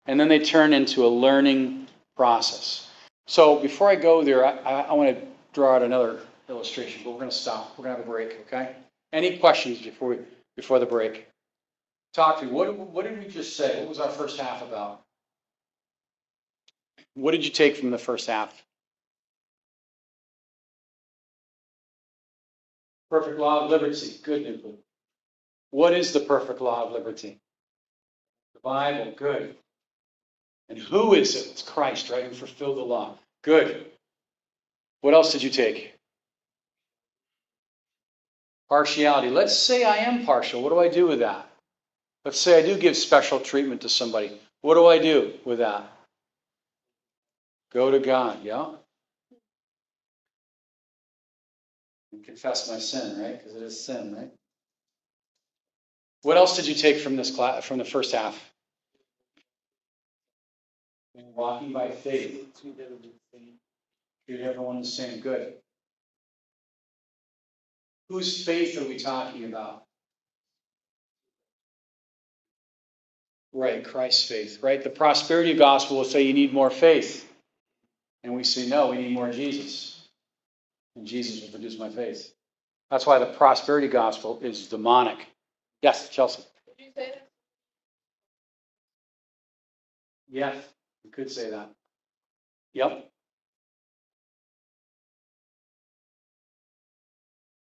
and then they turn into a learning process. So, before I go there, I, I, I want to draw out another illustration, but we're going to stop. We're going to have a break, okay? Any questions before, we, before the break? Talk to me. What, what did we just say? What was our first half about? What did you take from the first half? Perfect law of liberty. Good, Newton. What is the perfect law of liberty? The Bible. Good. And who is it? It's Christ, right? Who fulfilled the law. Good. What else did you take? Partiality. Let's say I am partial. What do I do with that? Let's say I do give special treatment to somebody. What do I do with that? Go to God, yeah? And confess my sin, right? Because it is sin, right? What else did you take from this class, from the first half? Walking by faith. Treat everyone the same. Good. Whose faith are we talking about? Right, Christ's faith, right? The prosperity gospel will say you need more faith. And we say, no, we need more Jesus. And Jesus will produce my faith. That's why the prosperity gospel is demonic. Yes, Chelsea. Did you say that? Yes, could say that. Yep.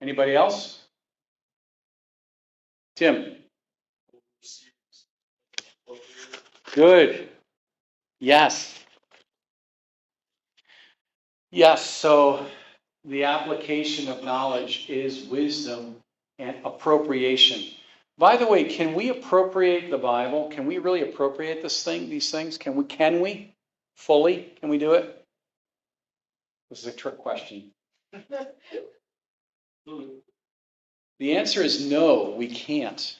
Anybody else? Tim. Good. Yes. Yes, so the application of knowledge is wisdom and appropriation. By the way, can we appropriate the Bible? Can we really appropriate this thing, these things? Can we can we fully? Can we do it? This is a trick question. The answer is no, we can't.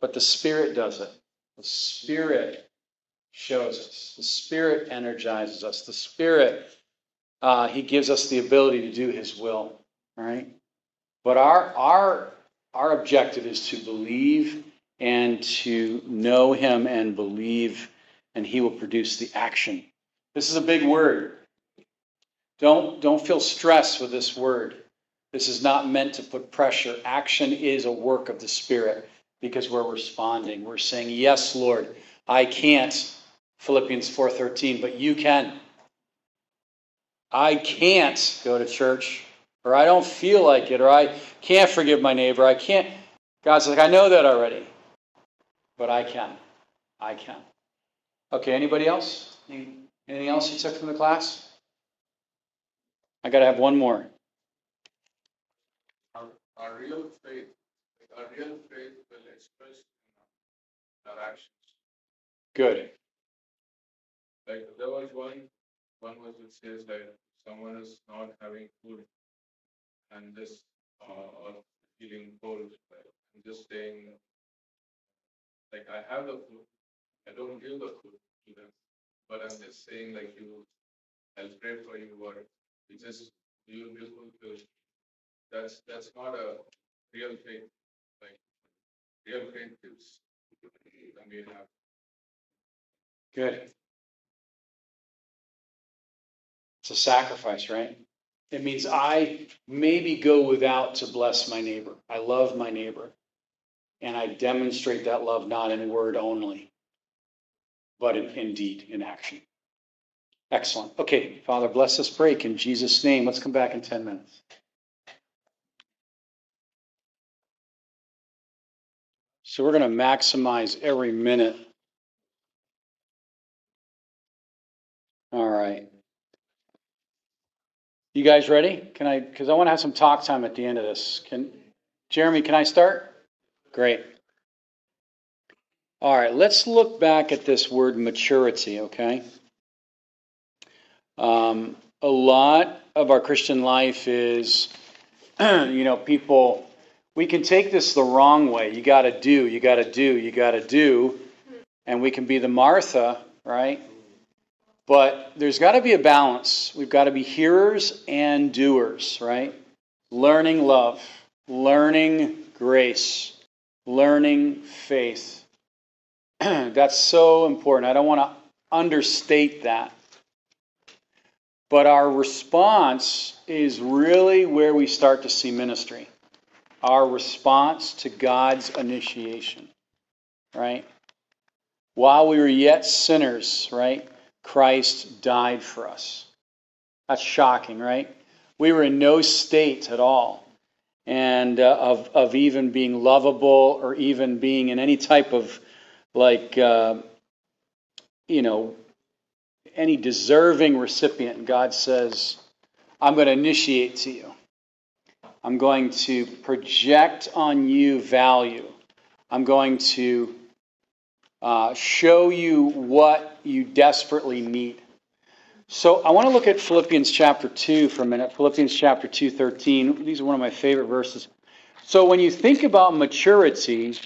But the Spirit does it. The Spirit shows us. The Spirit energizes us. The Spirit, uh, He gives us the ability to do His will. Right. But our our our objective is to believe and to know Him and believe, and He will produce the action. This is a big word. Don't don't feel stressed with this word. This is not meant to put pressure. Action is a work of the Spirit because we're responding. We're saying, "Yes, Lord, I can't." Philippians 4:13, but you can. I can't go to church, or I don't feel like it, or I can't forgive my neighbor. I can't. God's like, I know that already, but I can. I can. Okay, anybody else? Anything else you took from the class? I got to have one more. Our, our real faith a real faith will express in our actions. Good. Like there was one, one was it says like someone is not having food and just uh, or feeling cold, and just saying like I have the food, I don't give the food to them, but I'm just saying like you, I'll pray for you or you just you will be fulfilled. That's that's not a real faith. Like real faith is when we have Good. It's a sacrifice, right? It means I maybe go without to bless my neighbor. I love my neighbor. And I demonstrate that love not in word only, but in, in deed, in action. Excellent. Okay, Father, bless this break in Jesus' name. Let's come back in 10 minutes. So we're going to maximize every minute. All right. You guys ready? Can I, because I want to have some talk time at the end of this. Can, Jeremy, can I start? Great. All right, let's look back at this word maturity, okay? Um, a lot of our Christian life is, you know, people, we can take this the wrong way. You got to do, you got to do, you got to do. And we can be the Martha, right? But there's got to be a balance. We've got to be hearers and doers, right? Learning love, learning grace, learning faith. That's so important. I don't want to understate that. But our response is really where we start to see ministry. Our response to God's initiation, right? While we were yet sinners, right? Christ died for us. That's shocking, right? We were in no state at all and uh, of, of even being lovable or even being in any type of like, uh, you know, any deserving recipient. God says, I'm going to initiate to you. I'm going to project on you value. I'm going to uh, show you what you desperately need. So I want to look at Philippians chapter 2 for a minute. Philippians chapter 2, 13. These are one of my favorite verses. So when you think about maturity,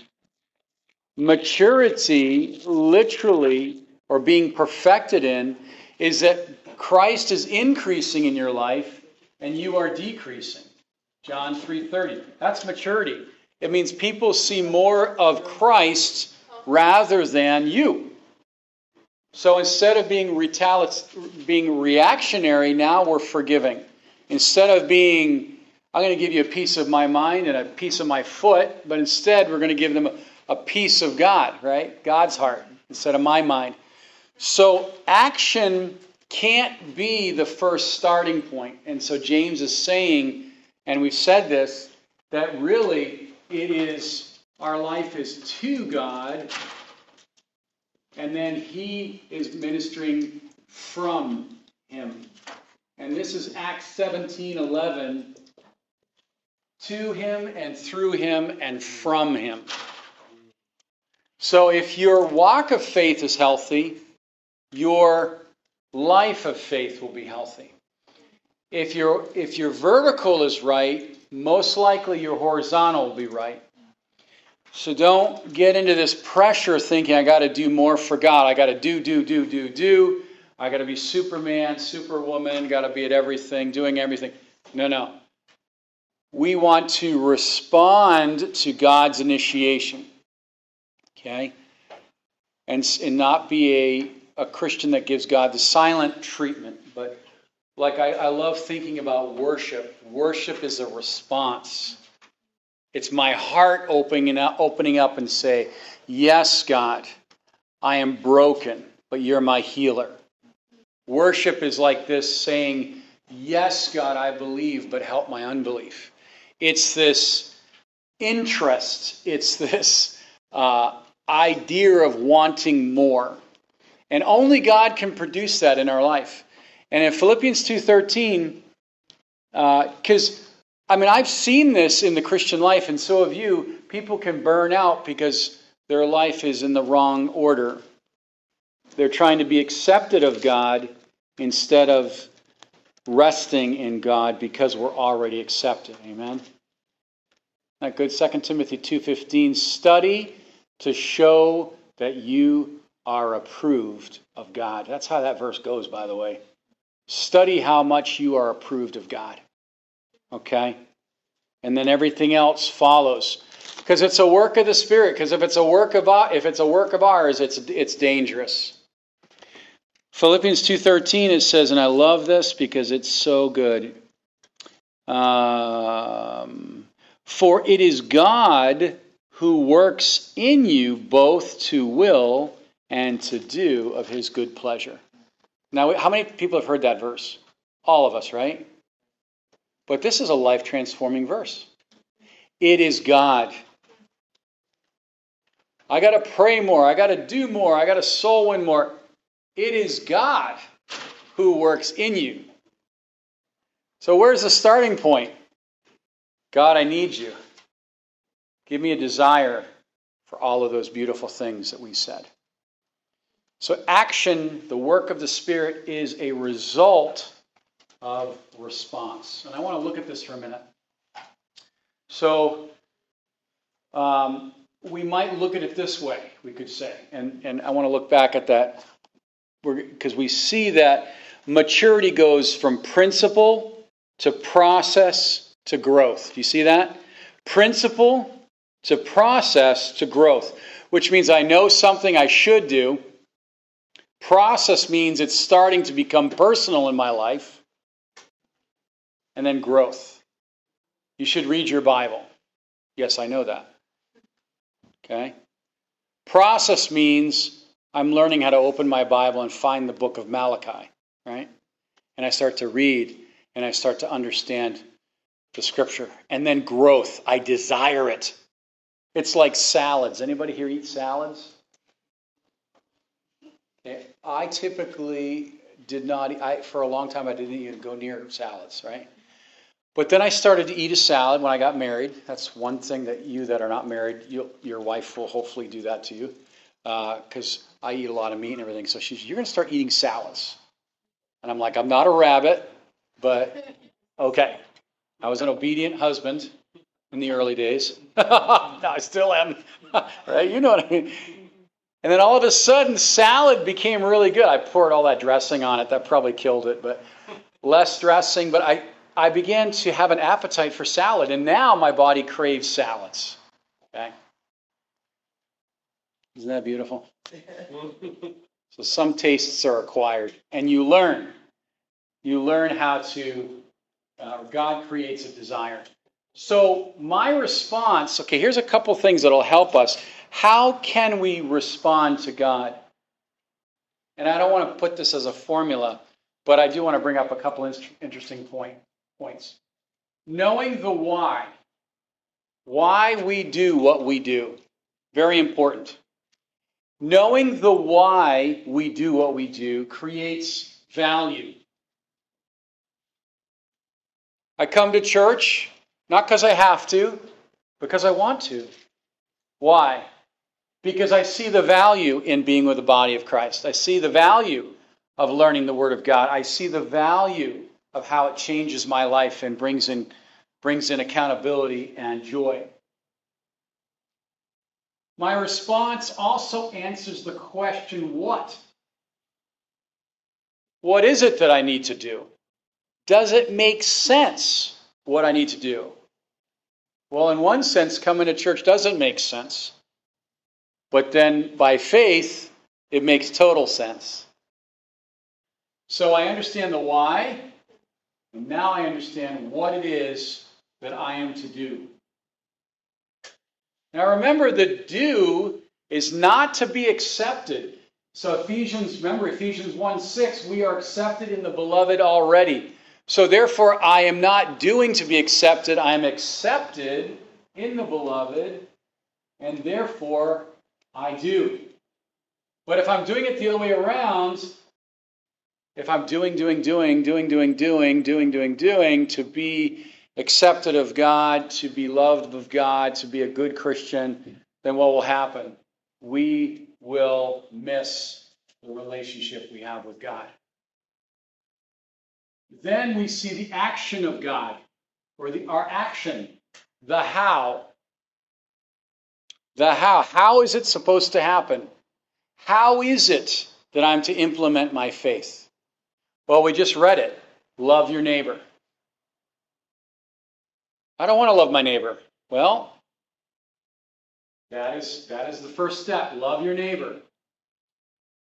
maturity literally, or being perfected in, is that Christ is increasing in your life and you are decreasing. John 3:30. That's maturity. It means people see more of Christ rather than you. So instead of being, retali- being reactionary, now we're forgiving. Instead of being, I'm going to give you a piece of my mind and a piece of my foot, but instead we're going to give them a, a piece of God, right? God's heart instead of my mind. So action can't be the first starting point. And so James is saying, and we've said this, that really it is, our life is to God and then he is ministering from him. And this is Acts 17 11. To him and through him and from him. So if your walk of faith is healthy, your life of faith will be healthy. If your if your vertical is right, most likely your horizontal will be right. So don't get into this pressure thinking I got to do more for God. I got to do, do, do, do, do. I got to be Superman, Superwoman, got to be at everything, doing everything. No, no. We want to respond to God's initiation. Okay? And, and not be a, a Christian that gives God the silent treatment. But like I, I love thinking about worship. Worship is a response. It's my heart opening up, opening up and say, Yes, God, I am broken, but you're my healer. Worship is like this saying, Yes, God, I believe, but help my unbelief. It's this interest, it's this uh, idea of wanting more. And only God can produce that in our life. And in Philippians 2.13, because uh, I mean, I've seen this in the Christian life, and so have you. People can burn out because their life is in the wrong order. They're trying to be accepted of God instead of resting in God because we're already accepted. Amen. That good 2 Timothy 2:15 study to show that you are approved of God. That's how that verse goes by the way. Study how much you are approved of God. Okay? And then everything else follows. Because it's a work of the Spirit. Because if it's a work of if it's a work of ours, it's it's dangerous. Philippians 2:13 it says, and I love this because it's so good. Um, For it is God who works in you both to will and to do of His good pleasure. Now, how many people have heard that verse? All of us, right? But this is a life transforming verse. It is God. I got to pray more. I got to do more. I got to soul win more. It is God who works in you. So, where's the starting point? God, I need you. Give me a desire for all of those beautiful things that we said. So, action, the work of the Spirit, is a result of response. And I want to look at this for a minute. So, um, we might look at it this way, we could say. And, and I want to look back at that because we see that maturity goes from principle to process to growth. Do you see that? Principle to process to growth, which means I know something I should do. Process means it's starting to become personal in my life. And then growth. You should read your Bible. Yes, I know that. Okay? Process means I'm learning how to open my Bible and find the book of Malachi, right? And I start to read and I start to understand the scripture. And then growth. I desire it. It's like salads. Anybody here eat salads? I typically did not, I, for a long time, I didn't even go near salads, right? But then I started to eat a salad when I got married. That's one thing that you that are not married, your wife will hopefully do that to you. Because uh, I eat a lot of meat and everything. So she's, you're going to start eating salads. And I'm like, I'm not a rabbit, but okay. I was an obedient husband in the early days. no, I still am. right? You know what I mean. And then all of a sudden, salad became really good. I poured all that dressing on it. That probably killed it, but less dressing. But I, I began to have an appetite for salad, and now my body craves salads. Okay? Isn't that beautiful? so some tastes are acquired, and you learn. You learn how to, uh, God creates a desire. So my response, okay, here's a couple things that'll help us. How can we respond to God? And I don't want to put this as a formula, but I do want to bring up a couple interesting point, points. Knowing the why, why we do what we do, very important. Knowing the why we do what we do creates value. I come to church not because I have to, because I want to. Why? Because I see the value in being with the body of Christ. I see the value of learning the Word of God. I see the value of how it changes my life and brings in, brings in accountability and joy. My response also answers the question what? What is it that I need to do? Does it make sense what I need to do? Well, in one sense, coming to church doesn't make sense. But then by faith, it makes total sense. So I understand the why, and now I understand what it is that I am to do. Now remember, the do is not to be accepted. So Ephesians, remember Ephesians 1 6, we are accepted in the beloved already. So therefore, I am not doing to be accepted, I am accepted in the beloved, and therefore I do. But if I'm doing it the other way around, if I'm doing, doing, doing, doing, doing, doing, doing, doing, doing, to be accepted of God, to be loved of God, to be a good Christian, then what will happen? We will miss the relationship we have with God. Then we see the action of God, or the, our action, the how. The how. How is it supposed to happen? How is it that I'm to implement my faith? Well, we just read it. Love your neighbor. I don't want to love my neighbor. Well, that is, that is the first step. Love your neighbor.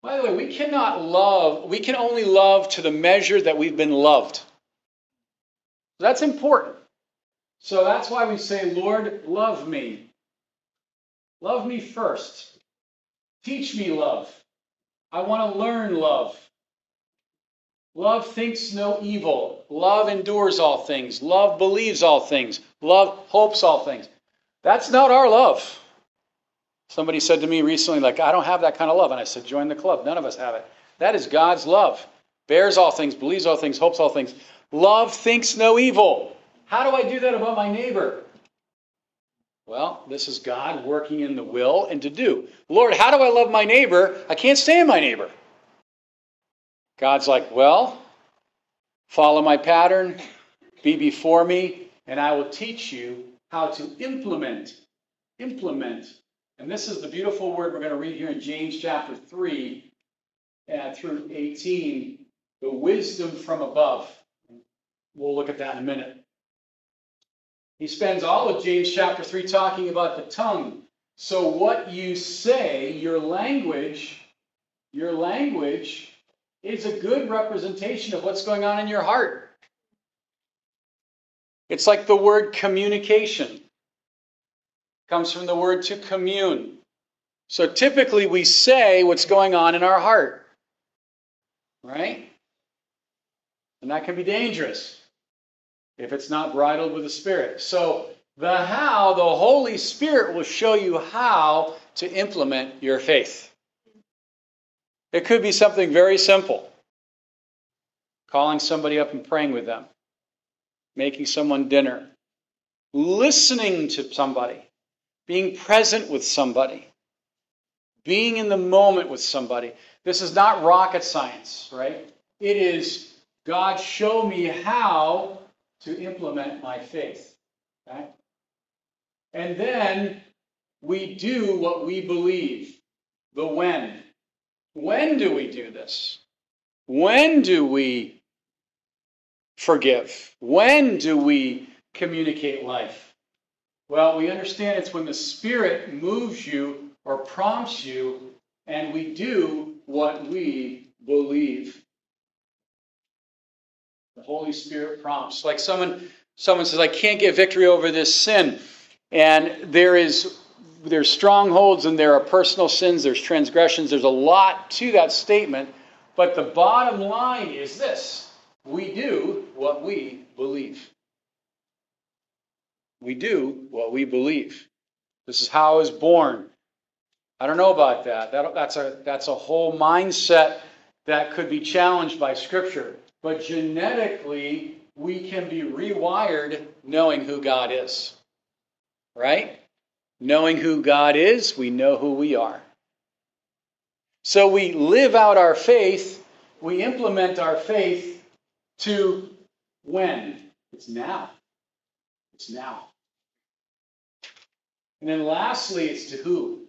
By the way, we cannot love, we can only love to the measure that we've been loved. That's important. So that's why we say, Lord, love me. Love me first. Teach me love. I want to learn love. Love thinks no evil. Love endures all things. Love believes all things. Love hopes all things. That's not our love. Somebody said to me recently, like, I don't have that kind of love. And I said, join the club. None of us have it. That is God's love. Bears all things, believes all things, hopes all things. Love thinks no evil. How do I do that about my neighbor? Well, this is God working in the will and to do. Lord, how do I love my neighbor? I can't stand my neighbor. God's like, well, follow my pattern, be before me, and I will teach you how to implement. Implement. And this is the beautiful word we're going to read here in James chapter 3 uh, through 18 the wisdom from above. We'll look at that in a minute. He spends all of James chapter 3 talking about the tongue. So, what you say, your language, your language is a good representation of what's going on in your heart. It's like the word communication comes from the word to commune. So typically we say what's going on in our heart. Right? And that can be dangerous if it's not bridled with the Spirit. So, the how, the Holy Spirit will show you how to implement your faith. It could be something very simple calling somebody up and praying with them, making someone dinner, listening to somebody, being present with somebody, being in the moment with somebody. This is not rocket science, right? It is God, show me how to implement my faith. Okay? And then we do what we believe. The when. When do we do this? When do we forgive? When do we communicate life? Well, we understand it's when the Spirit moves you or prompts you, and we do what we believe. The Holy Spirit prompts. Like someone, someone says, I can't get victory over this sin. And there is there's strongholds and there are personal sins, there's transgressions, there's a lot to that statement. But the bottom line is this we do what we believe. We do what we believe. This is how born. I don't know about that. that that's, a, that's a whole mindset that could be challenged by Scripture. But genetically, we can be rewired knowing who God is. Right? Knowing who God is, we know who we are. So we live out our faith, we implement our faith to when? It's now. It's now. And then lastly, it's to who?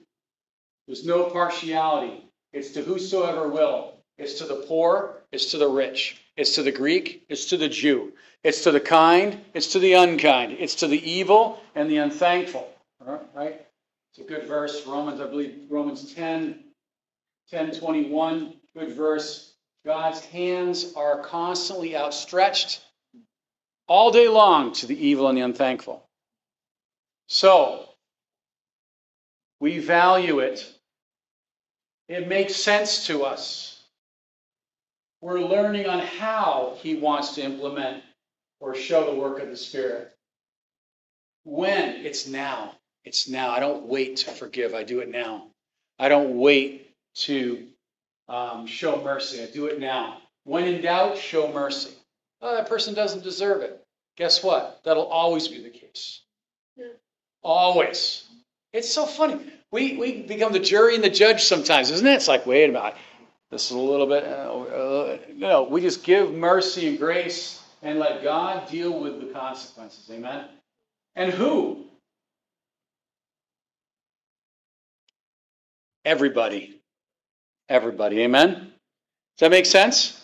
There's no partiality. It's to whosoever will. It's to the poor, it's to the rich. It's to the Greek, it's to the Jew. It's to the kind, it's to the unkind. It's to the evil and the unthankful. Right? It's a good verse. Romans, I believe, Romans 10, 10 21, good verse. God's hands are constantly outstretched all day long to the evil and the unthankful. So, we value it. It makes sense to us. We're learning on how he wants to implement or show the work of the Spirit. When? It's now. It's now. I don't wait to forgive. I do it now. I don't wait to um, show mercy. I do it now. When in doubt, show mercy. Oh, that person doesn't deserve it. Guess what? That'll always be the case. Always. It's so funny. We, we become the jury and the judge sometimes, isn't it? It's like, wait a minute. This is a little bit. Uh, uh, no, we just give mercy and grace and let God deal with the consequences. Amen? And who? Everybody. Everybody. Amen? Does that make sense?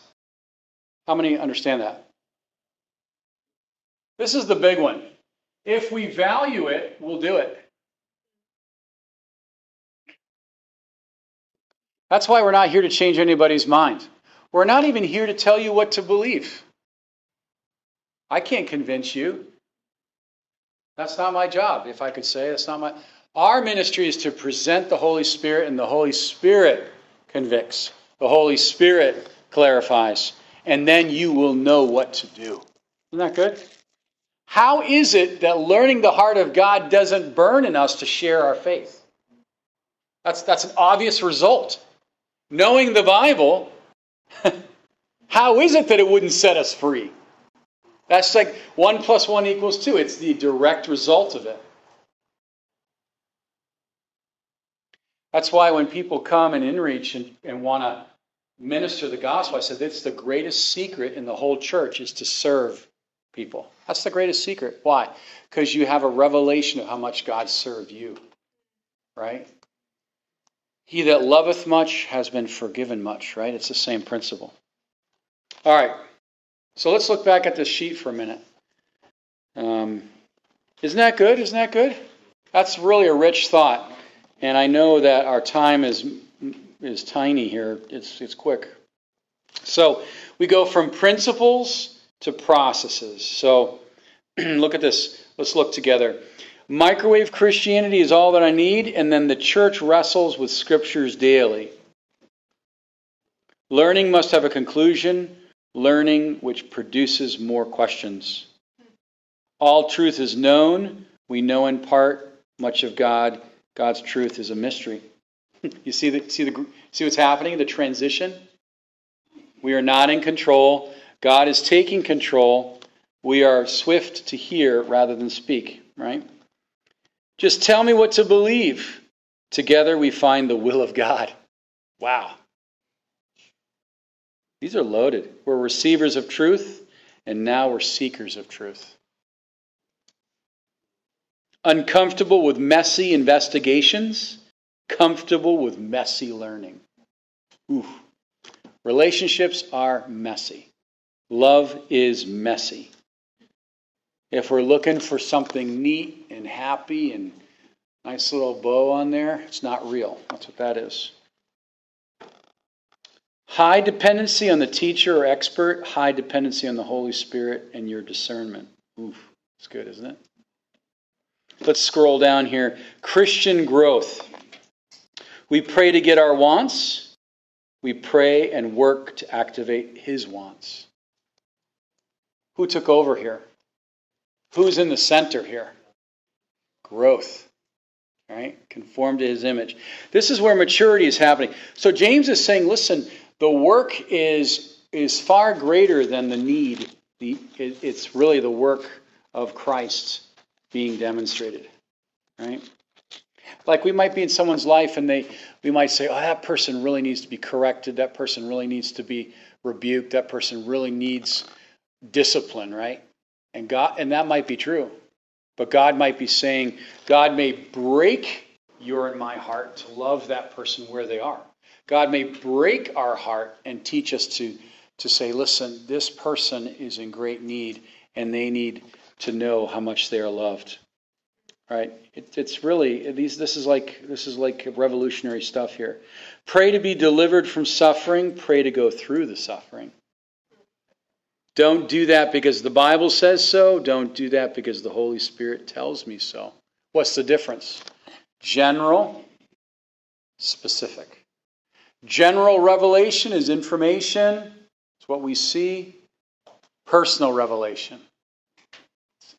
How many understand that? This is the big one. If we value it, we'll do it. That's why we're not here to change anybody's mind. We're not even here to tell you what to believe. I can't convince you. That's not my job, if I could say. That's not my. Our ministry is to present the Holy Spirit, and the Holy Spirit convicts. The Holy Spirit clarifies. And then you will know what to do. Isn't that good? How is it that learning the heart of God doesn't burn in us to share our faith? That's, that's an obvious result. Knowing the Bible, how is it that it wouldn't set us free? That's like 1 plus 1 equals 2. It's the direct result of it. That's why when people come and inreach and, and want to minister the gospel, I said it's the greatest secret in the whole church is to serve people. That's the greatest secret. Why? Because you have a revelation of how much God served you. Right? He that loveth much has been forgiven much, right? It's the same principle. All right. So let's look back at this sheet for a minute. Um, isn't that good? Isn't that good? That's really a rich thought. And I know that our time is is tiny here. It's it's quick. So we go from principles to processes. So look at this. Let's look together. Microwave Christianity is all that I need, and then the church wrestles with scriptures daily. Learning must have a conclusion, learning which produces more questions. All truth is known. We know in part much of God. God's truth is a mystery. you see the, see the see what's happening? The transition. We are not in control. God is taking control. We are swift to hear rather than speak, right? Just tell me what to believe. Together we find the will of God. Wow. These are loaded. We're receivers of truth, and now we're seekers of truth. Uncomfortable with messy investigations, comfortable with messy learning. Ooh. Relationships are messy. Love is messy. If we're looking for something neat and happy and nice little bow on there, it's not real. That's what that is. High dependency on the teacher or expert, high dependency on the Holy Spirit and your discernment. Oof, it's good, isn't it? Let's scroll down here. Christian growth. We pray to get our wants. We pray and work to activate his wants. Who took over here? Who's in the center here? Growth. Right? Conform to his image. This is where maturity is happening. So James is saying, listen, the work is is far greater than the need. The, it, it's really the work of Christ being demonstrated. Right? Like we might be in someone's life and they we might say, oh, that person really needs to be corrected, that person really needs to be rebuked, that person really needs discipline, right? And God and that might be true. But God might be saying, God may break your and my heart to love that person where they are. God may break our heart and teach us to, to say, listen, this person is in great need and they need to know how much they are loved. Right? It, it's really these. This is like this is like revolutionary stuff here. Pray to be delivered from suffering. Pray to go through the suffering. Don't do that because the Bible says so. Don't do that because the Holy Spirit tells me so. What's the difference? General, specific. General revelation is information, it's what we see. Personal revelation,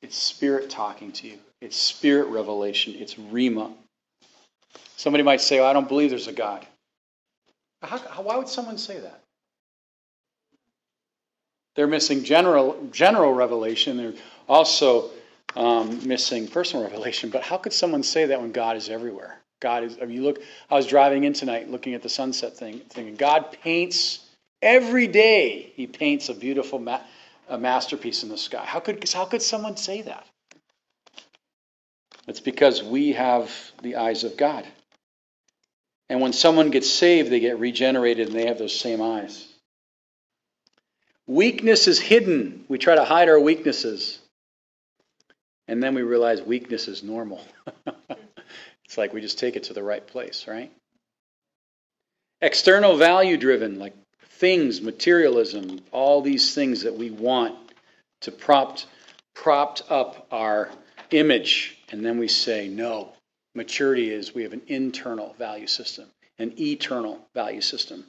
it's spirit talking to you, it's spirit revelation, it's rhema. Somebody might say, oh, I don't believe there's a God. How, how, why would someone say that? They're missing general, general revelation. They're, Also, um, missing personal revelation, but how could someone say that when God is everywhere? God is, I mean, look, I was driving in tonight looking at the sunset thing, thinking, God paints every day, He paints a beautiful ma- a masterpiece in the sky. How could, how could someone say that? It's because we have the eyes of God. And when someone gets saved, they get regenerated and they have those same eyes. Weakness is hidden. We try to hide our weaknesses. And then we realize weakness is normal. it's like we just take it to the right place, right? External value driven, like things, materialism, all these things that we want to propped, propped up our image. And then we say, no. Maturity is we have an internal value system, an eternal value system.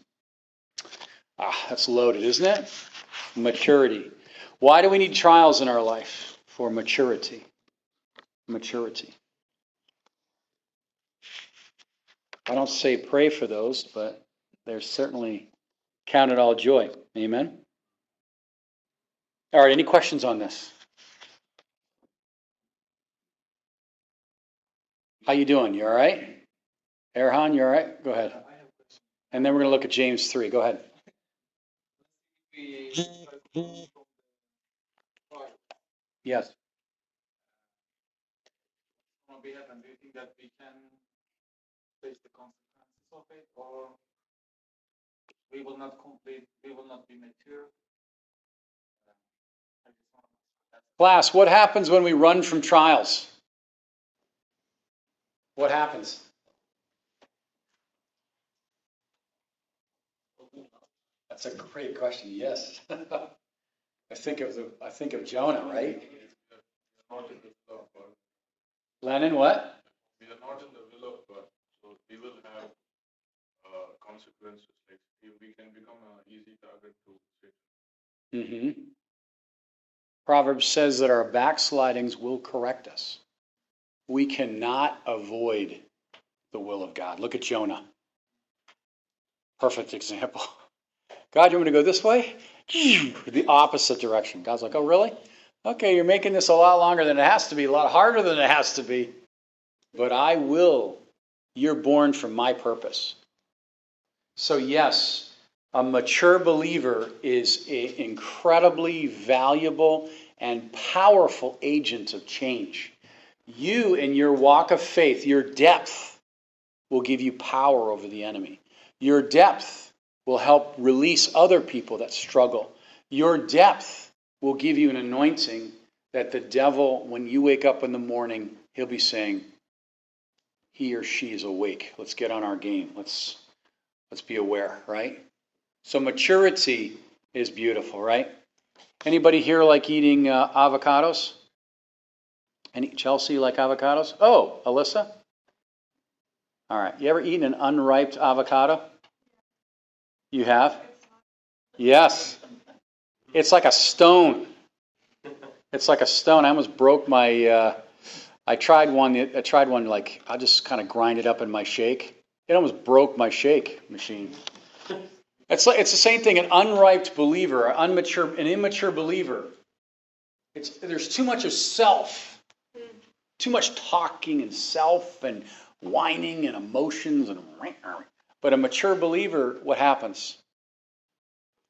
Ah, that's loaded, isn't it? Maturity. Why do we need trials in our life? For maturity. Maturity. I don't say pray for those, but they're certainly counted all joy. Amen. All right, any questions on this? How you doing? You all right? Erhan, you all right? Go ahead. And then we're going to look at James 3. Go ahead. Yes. on behalf, do you think that we can face the consequences of it, or we will not complete, we will not be mature? Uh, I just want to- that's- Class, what happens when we run from trials? What happens? That's a great question. Yes. I think of the, I think of Jonah, right? Not in the will of God. Lennon, what? We are not in the will of God, so we will have uh, consequences. We can become an easy target to Satan. hmm Proverbs says that our backslidings will correct us. We cannot avoid the will of God. Look at Jonah. Perfect example. God, you want me to go this way? The opposite direction. God's like, oh, really? Okay, you're making this a lot longer than it has to be, a lot harder than it has to be. But I will. You're born for my purpose. So, yes, a mature believer is an incredibly valuable and powerful agent of change. You, in your walk of faith, your depth will give you power over the enemy. Your depth will help release other people that struggle. Your depth will give you an anointing that the devil, when you wake up in the morning, he'll be saying, he or she is awake. Let's get on our game. Let's let's be aware, right? So maturity is beautiful, right? Anybody here like eating uh, avocados? Any Chelsea like avocados? Oh, Alyssa. All right. You ever eaten an unripe avocado? You have? Yes. It's like a stone. It's like a stone. I almost broke my. Uh, I tried one. I tried one like I just kind of grind it up in my shake. It almost broke my shake machine. It's like it's the same thing. An unripe believer, an unmature, an immature believer. It's there's too much of self, too much talking and self and whining and emotions and. But a mature believer, what happens?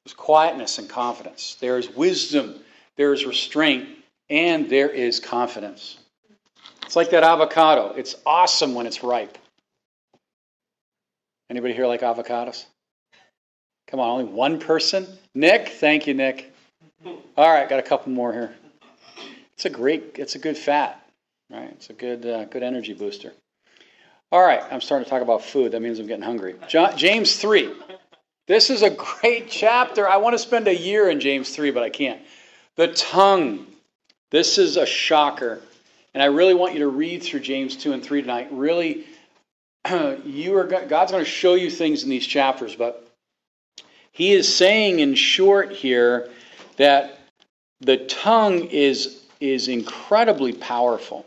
There's quietness and confidence. There is wisdom. There is restraint, and there is confidence. It's like that avocado. It's awesome when it's ripe. Anybody here like avocados? Come on, only one person? Nick? Thank you, Nick. All right, got a couple more here. It's a great, it's a good fat, right? It's a good, uh, good energy booster. All right, I'm starting to talk about food. That means I'm getting hungry. John, James 3. This is a great chapter. I want to spend a year in James 3, but I can't. The tongue. This is a shocker. And I really want you to read through James 2 and 3 tonight. Really, you are God's going to show you things in these chapters, but he is saying in short here that the tongue is is incredibly powerful.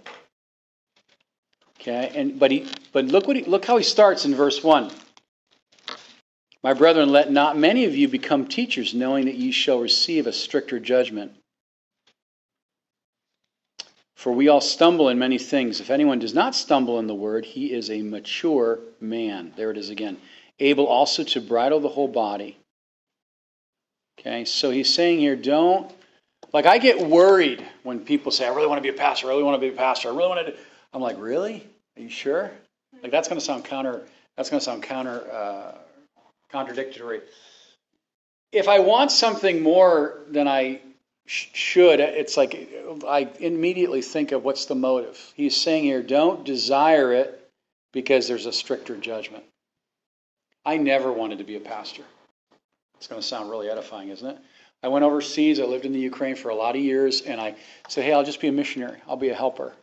Okay, and but he but look what he, look how he starts in verse one. My brethren, let not many of you become teachers, knowing that ye shall receive a stricter judgment. For we all stumble in many things. If anyone does not stumble in the word, he is a mature man. There it is again. Able also to bridle the whole body. Okay, so he's saying here, don't, like, I get worried when people say, I really want to be a pastor, I really want to be a pastor, I really want to. Do, I'm like, really? Are you sure? Like, that's going to sound counter, that's going to sound counter, uh, contradictory. If I want something more than I sh- should, it's like I immediately think of what's the motive. He's saying here, don't desire it because there's a stricter judgment. I never wanted to be a pastor. It's going to sound really edifying, isn't it? I went overseas. I lived in the Ukraine for a lot of years, and I said, hey, I'll just be a missionary. I'll be a helper.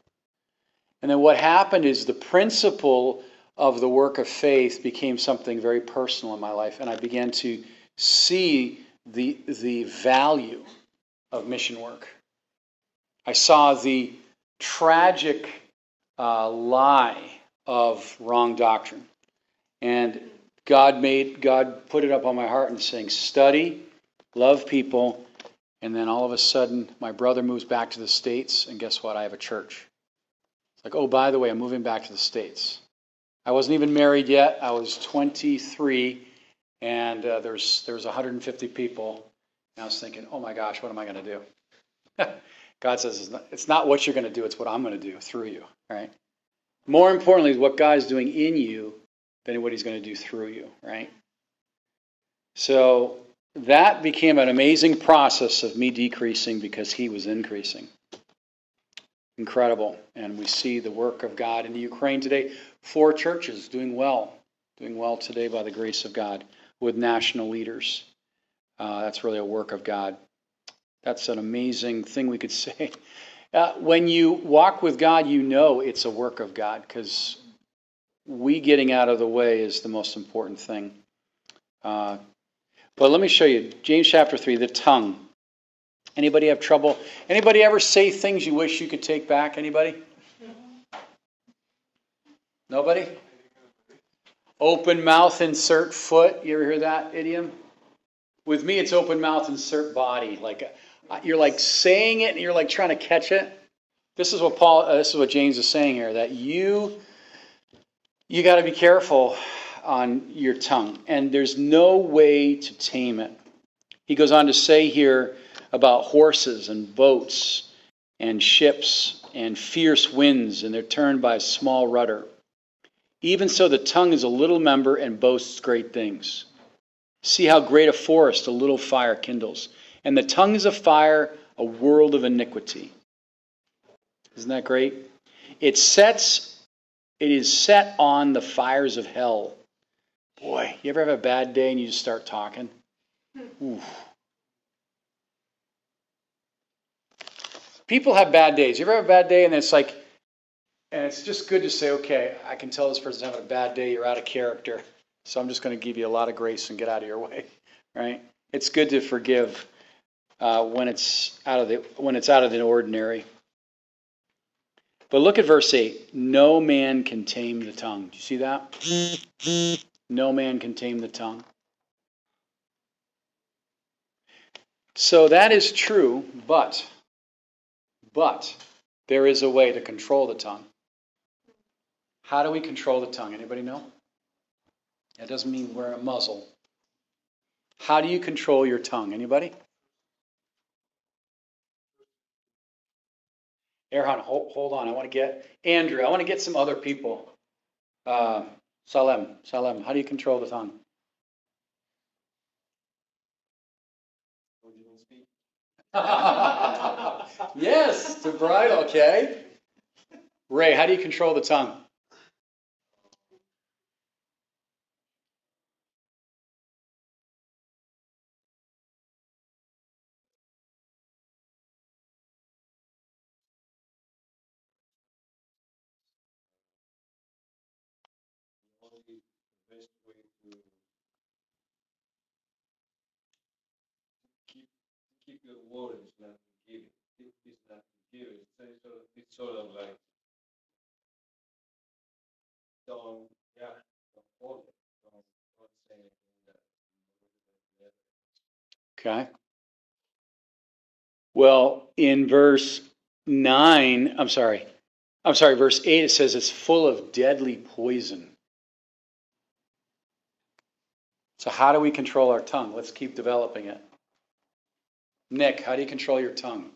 And then what happened is the principle of the work of faith became something very personal in my life, and I began to see the, the value of mission work. I saw the tragic uh, lie of wrong doctrine. And God made God put it up on my heart and saying, study, love people, and then all of a sudden my brother moves back to the States, and guess what? I have a church. It's like, oh, by the way, I'm moving back to the States. I wasn't even married yet. I was 23, and uh, there's there's 150 people. And I was thinking, oh my gosh, what am I going to do? God says it's not, it's not what you're going to do; it's what I'm going to do through you. Right? More importantly, what God is doing in you than what He's going to do through you. Right? So that became an amazing process of me decreasing because He was increasing. Incredible. And we see the work of God in the Ukraine today. Four churches doing well, doing well today by the grace of God with national leaders. Uh, that's really a work of God. That's an amazing thing we could say. Uh, when you walk with God, you know it's a work of God because we getting out of the way is the most important thing. Uh, but let me show you James chapter 3, the tongue. Anybody have trouble? Anybody ever say things you wish you could take back? Anybody? Nobody? Open mouth, insert foot. You ever hear that idiom? With me, it's open mouth, insert body. Like uh, you're like saying it, and you're like trying to catch it. This is what Paul. Uh, this is what James is saying here. That you you got to be careful on your tongue, and there's no way to tame it. He goes on to say here about horses and boats and ships and fierce winds, and they're turned by a small rudder. Even so, the tongue is a little member and boasts great things. See how great a forest a little fire kindles. And the tongue is a fire, a world of iniquity. Isn't that great? It sets, it is set on the fires of hell. Boy, you ever have a bad day and you just start talking? Oof. People have bad days. You ever have a bad day and it's like, and it's just good to say, okay, I can tell this person's having a bad day. You're out of character. So I'm just going to give you a lot of grace and get out of your way, right? It's good to forgive uh, when it's out of the when it's out of the ordinary. But look at verse eight. No man can tame the tongue. Do you see that? No man can tame the tongue. So that is true, but but there is a way to control the tongue. How do we control the tongue? Anybody know? That doesn't mean wear a muzzle. How do you control your tongue? Anybody? Erhan, hold, hold on. I want to get Andrew. I want to get some other people. Uh, Salem, Salem. How do you control the tongue? yes, to bridle. Okay. Ray, how do you control the tongue? Word is not to give it. Is not to give it. So it's sort of, it's sort of like don't yeah, don't hold it. Don't, don't say anything that Okay. Well, in verse 9, I'm sorry, I'm sorry, verse 8, it says it's full of deadly poison. So, how do we control our tongue? Let's keep developing it. Nick, how do you control your tongue?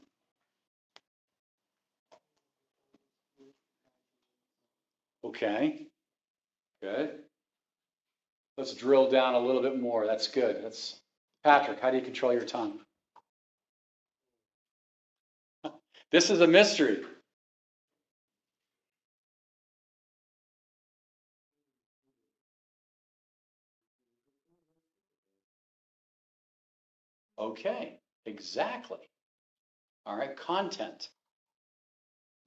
Okay. Good. Let's drill down a little bit more. That's good. That's Patrick, how do you control your tongue? This is a mystery. Okay, exactly. All right, content.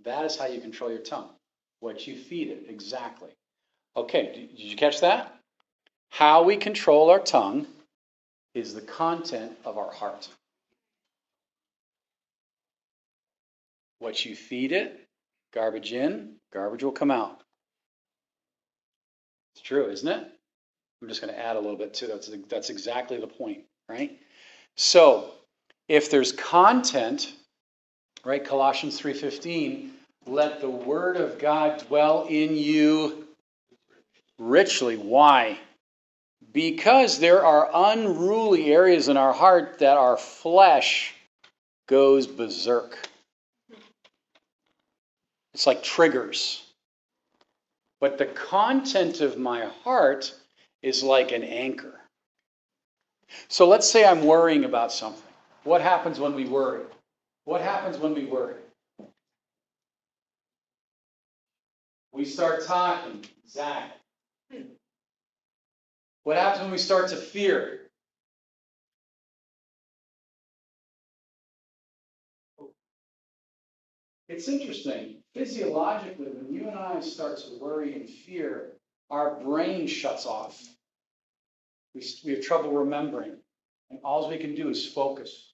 That is how you control your tongue. What you feed it, exactly. Okay, did you catch that? How we control our tongue is the content of our heart. What you feed it, garbage in, garbage will come out. It's true, isn't it? I'm just going to add a little bit to that. That's, that's exactly the point, right? So, if there's content, right? Colossians 3:15, let the word of God dwell in you richly. Why? Because there are unruly areas in our heart that our flesh goes berserk. It's like triggers. But the content of my heart is like an anchor. So let's say I'm worrying about something. What happens when we worry? What happens when we worry? We start talking. Zach. What happens when we start to fear? It's interesting. Physiologically, when you and I start to worry and fear, our brain shuts off. We, we have trouble remembering. And all we can do is focus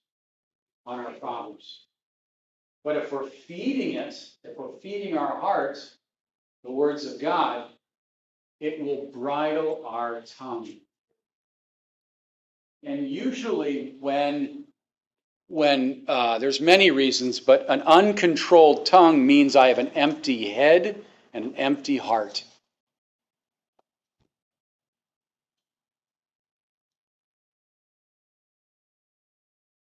on our problems. But if we're feeding it, if we're feeding our hearts the words of God, it will bridle our tongue. And usually, when when uh, there's many reasons, but an uncontrolled tongue means I have an empty head and an empty heart.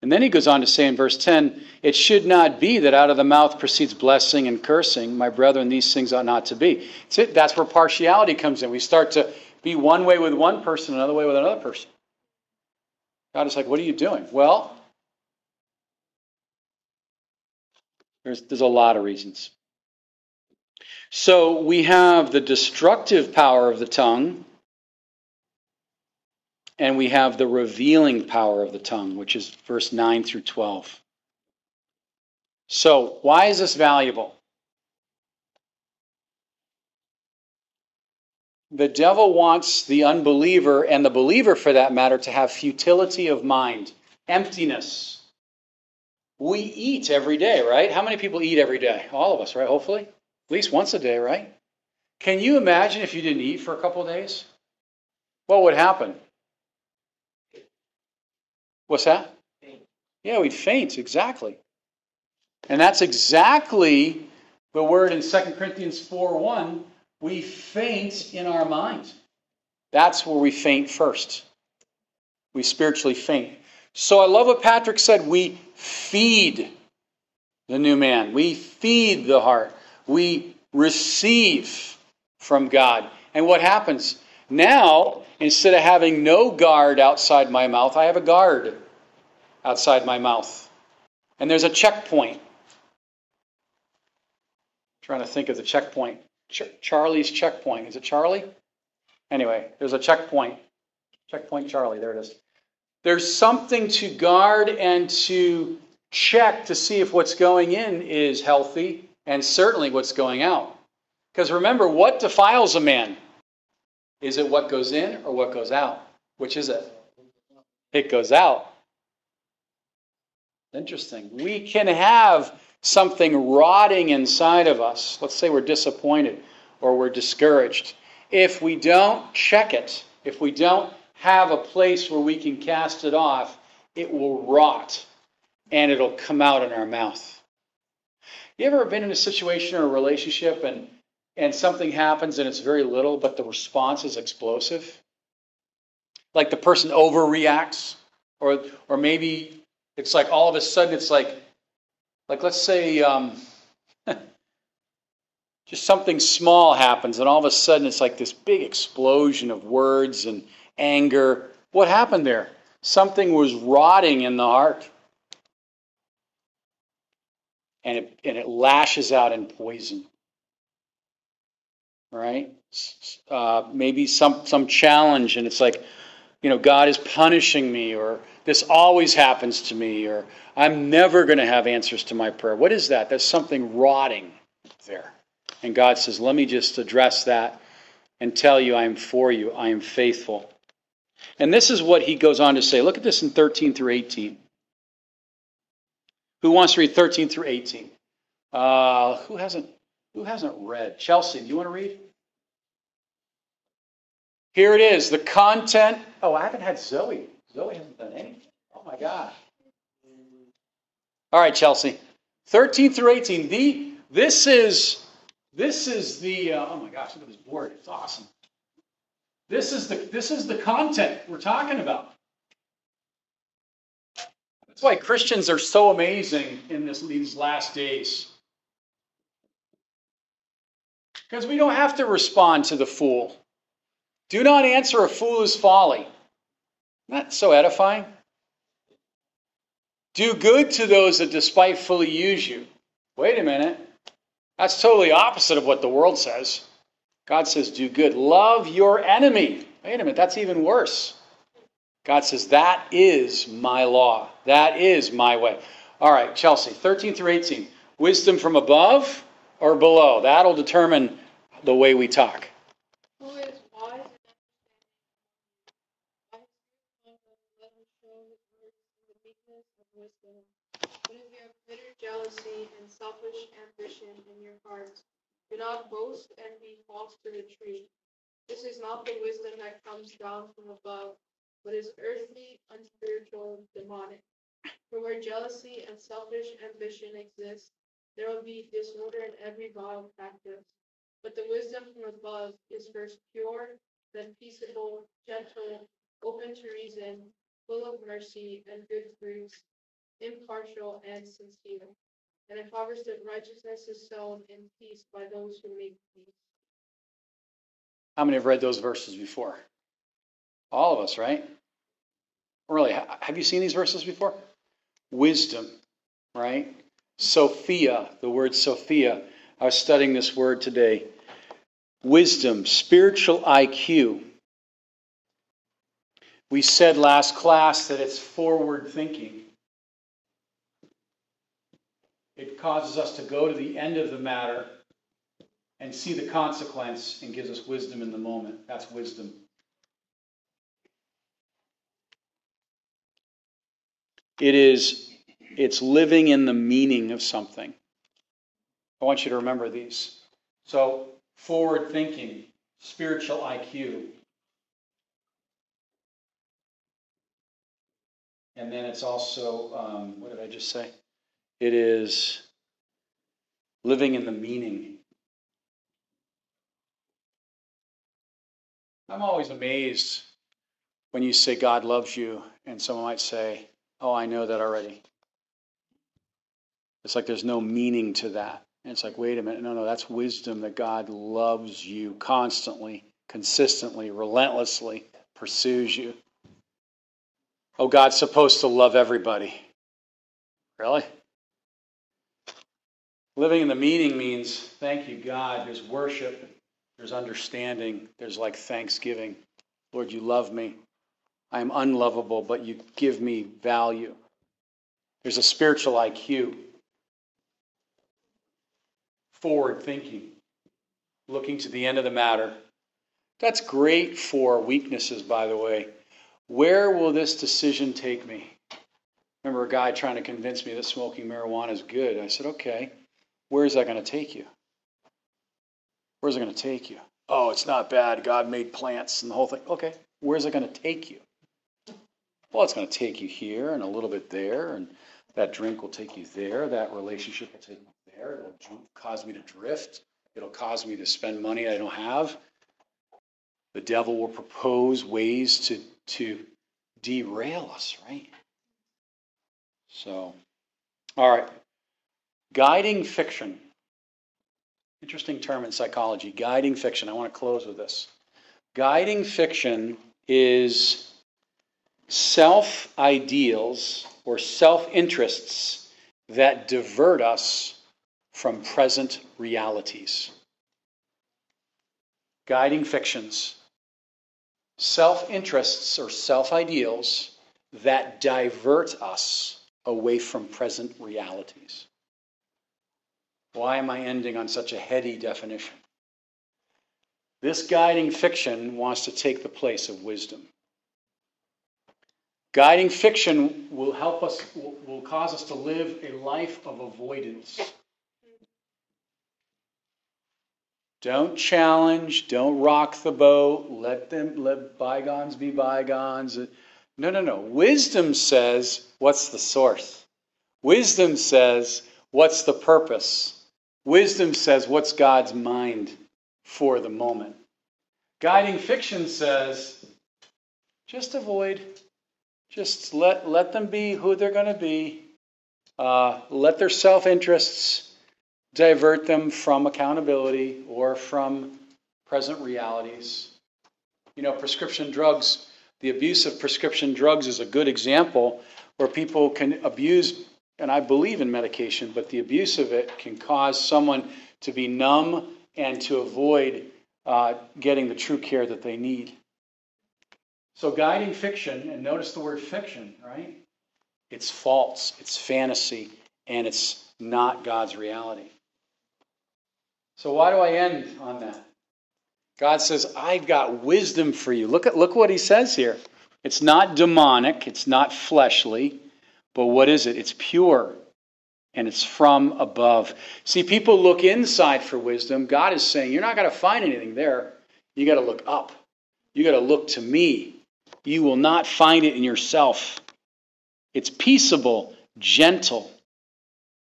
And then he goes on to say in verse 10 It should not be that out of the mouth proceeds blessing and cursing. My brethren, these things ought not to be. That's where partiality comes in. We start to be one way with one person, another way with another person. God is like, What are you doing? Well, there's, there's a lot of reasons. So we have the destructive power of the tongue, and we have the revealing power of the tongue, which is verse 9 through 12. So, why is this valuable? The devil wants the unbeliever and the believer, for that matter, to have futility of mind, emptiness. We eat every day, right? How many people eat every day? All of us, right? Hopefully. At least once a day, right? Can you imagine if you didn't eat for a couple days? What would happen? What's that? Faint. Yeah, we'd faint, exactly. And that's exactly the word in 2 Corinthians 4 1. We faint in our mind. That's where we faint first. We spiritually faint. So I love what Patrick said. We feed the new man, we feed the heart, we receive from God. And what happens? Now, instead of having no guard outside my mouth, I have a guard outside my mouth. And there's a checkpoint. I'm trying to think of the checkpoint. Ch- Charlie's checkpoint. Is it Charlie? Anyway, there's a checkpoint. Checkpoint Charlie, there it is. There's something to guard and to check to see if what's going in is healthy and certainly what's going out. Because remember, what defiles a man? Is it what goes in or what goes out? Which is it? It goes out. Interesting. We can have something rotting inside of us. Let's say we're disappointed or we're discouraged. If we don't check it, if we don't have a place where we can cast it off, it will rot and it'll come out in our mouth. You ever been in a situation or a relationship and, and something happens and it's very little, but the response is explosive? Like the person overreacts, or, or maybe it's like all of a sudden it's like, like let's say, um, just something small happens and all of a sudden it's like this big explosion of words and anger. What happened there? Something was rotting in the heart. And it, and it lashes out in poison. Right? Uh, maybe some, some challenge, and it's like, you know, God is punishing me, or this always happens to me, or I'm never going to have answers to my prayer. What is that? There's something rotting there. And God says, let me just address that and tell you I am for you, I am faithful. And this is what he goes on to say. Look at this in 13 through 18. Who wants to read 13 through 18? Uh, who hasn't who hasn't read? Chelsea, do you want to read? Here it is, the content. Oh, I haven't had Zoe. Zoe hasn't done anything. Oh my God. All right, Chelsea. 13 through 18. The, this is this is the uh, oh my gosh, look at this board. It's awesome. This is the this is the content we're talking about. That's why Christians are so amazing in this, these last days. Because we don't have to respond to the fool. Do not answer a fool's folly. Not so edifying. Do good to those that despitefully use you. Wait a minute. That's totally opposite of what the world says. God says, do good. Love your enemy. Wait a minute, that's even worse. God says, that is my law. That is my way. All right, Chelsea, 13 through 18. Wisdom from above or below? That'll determine the way we talk. Who is wise and understanding? Let him show his works in the meekness of wisdom. If you have bitter jealousy and selfish ambition in your hearts, do not boast and be false to the truth. This is not the wisdom that comes down from above, but is earthly, unspiritual, demonic. For where jealousy and selfish ambition exist, there will be disorder in every vile practice. But the wisdom from above is first pure, then peaceable, gentle, open to reason, full of mercy and good fruits, impartial and sincere. And if harvest of righteousness is sown in peace by those who make peace. How many have read those verses before? All of us, right? Really, have you seen these verses before? Wisdom, right? Sophia, the word Sophia. I was studying this word today. Wisdom, spiritual IQ. We said last class that it's forward thinking. It causes us to go to the end of the matter and see the consequence and gives us wisdom in the moment. That's wisdom. It is it's living in the meaning of something. I want you to remember these. So, forward thinking, spiritual IQ. And then it's also, um, what did I just say? It is living in the meaning. I'm always amazed when you say God loves you, and someone might say, Oh, I know that already. It's like there's no meaning to that. And it's like, wait a minute, no, no, that's wisdom that God loves you constantly, consistently, relentlessly, pursues you. Oh, God's supposed to love everybody. Really? Living in the meaning means, thank you, God. There's worship, there's understanding, there's like thanksgiving. Lord, you love me. I am unlovable, but you give me value. There's a spiritual IQ. Forward thinking, looking to the end of the matter. That's great for weaknesses, by the way. Where will this decision take me? Remember a guy trying to convince me that smoking marijuana is good. I said, okay, where is that going to take you? Where's it going to take you? Oh, it's not bad. God made plants and the whole thing. Okay, where's it going to take you? Well, it's going to take you here and a little bit there and That drink will take you there. That relationship will take you there. It'll cause me to drift. It'll cause me to spend money I don't have. The devil will propose ways to, to derail us, right? So, all right. Guiding fiction. Interesting term in psychology. Guiding fiction. I want to close with this. Guiding fiction is self ideals or self interests that divert us from present realities. Guiding fictions. Self interests or self ideals that divert us away from present realities. Why am I ending on such a heady definition? This guiding fiction wants to take the place of wisdom. Guiding fiction will help us, will, cause us to live a life of avoidance. Don't challenge, don't rock the boat, let them let bygones be bygones. No, no, no. Wisdom says, what's the source? Wisdom says, what's the purpose? Wisdom says, what's God's mind for the moment? Guiding fiction says, just avoid. Just let, let them be who they're going to be. Uh, let their self interests divert them from accountability or from present realities. You know, prescription drugs, the abuse of prescription drugs is a good example where people can abuse, and I believe in medication, but the abuse of it can cause someone to be numb and to avoid uh, getting the true care that they need. So, guiding fiction, and notice the word fiction, right? It's false, it's fantasy, and it's not God's reality. So, why do I end on that? God says, I've got wisdom for you. Look at look what he says here. It's not demonic, it's not fleshly, but what is it? It's pure and it's from above. See, people look inside for wisdom. God is saying, You're not going to find anything there. You got to look up. You got to look to me. You will not find it in yourself. It's peaceable, gentle,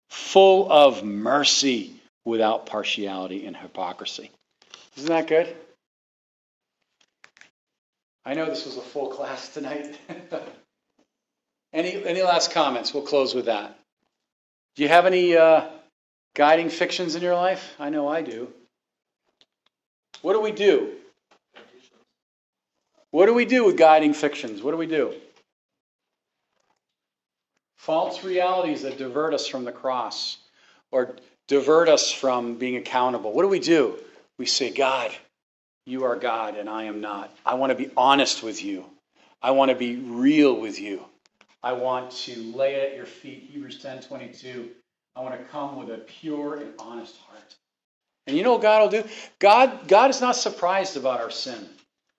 full of mercy, without partiality and hypocrisy. Isn't that good? I know this was a full class tonight. any, any last comments? We'll close with that. Do you have any uh, guiding fictions in your life? I know I do. What do we do? What do we do with guiding fictions? What do we do? False realities that divert us from the cross or divert us from being accountable. What do we do? We say, God, you are God and I am not. I want to be honest with you. I want to be real with you. I want to lay it at your feet. Hebrews 10 22. I want to come with a pure and honest heart. And you know what God will do? God, God is not surprised about our sin.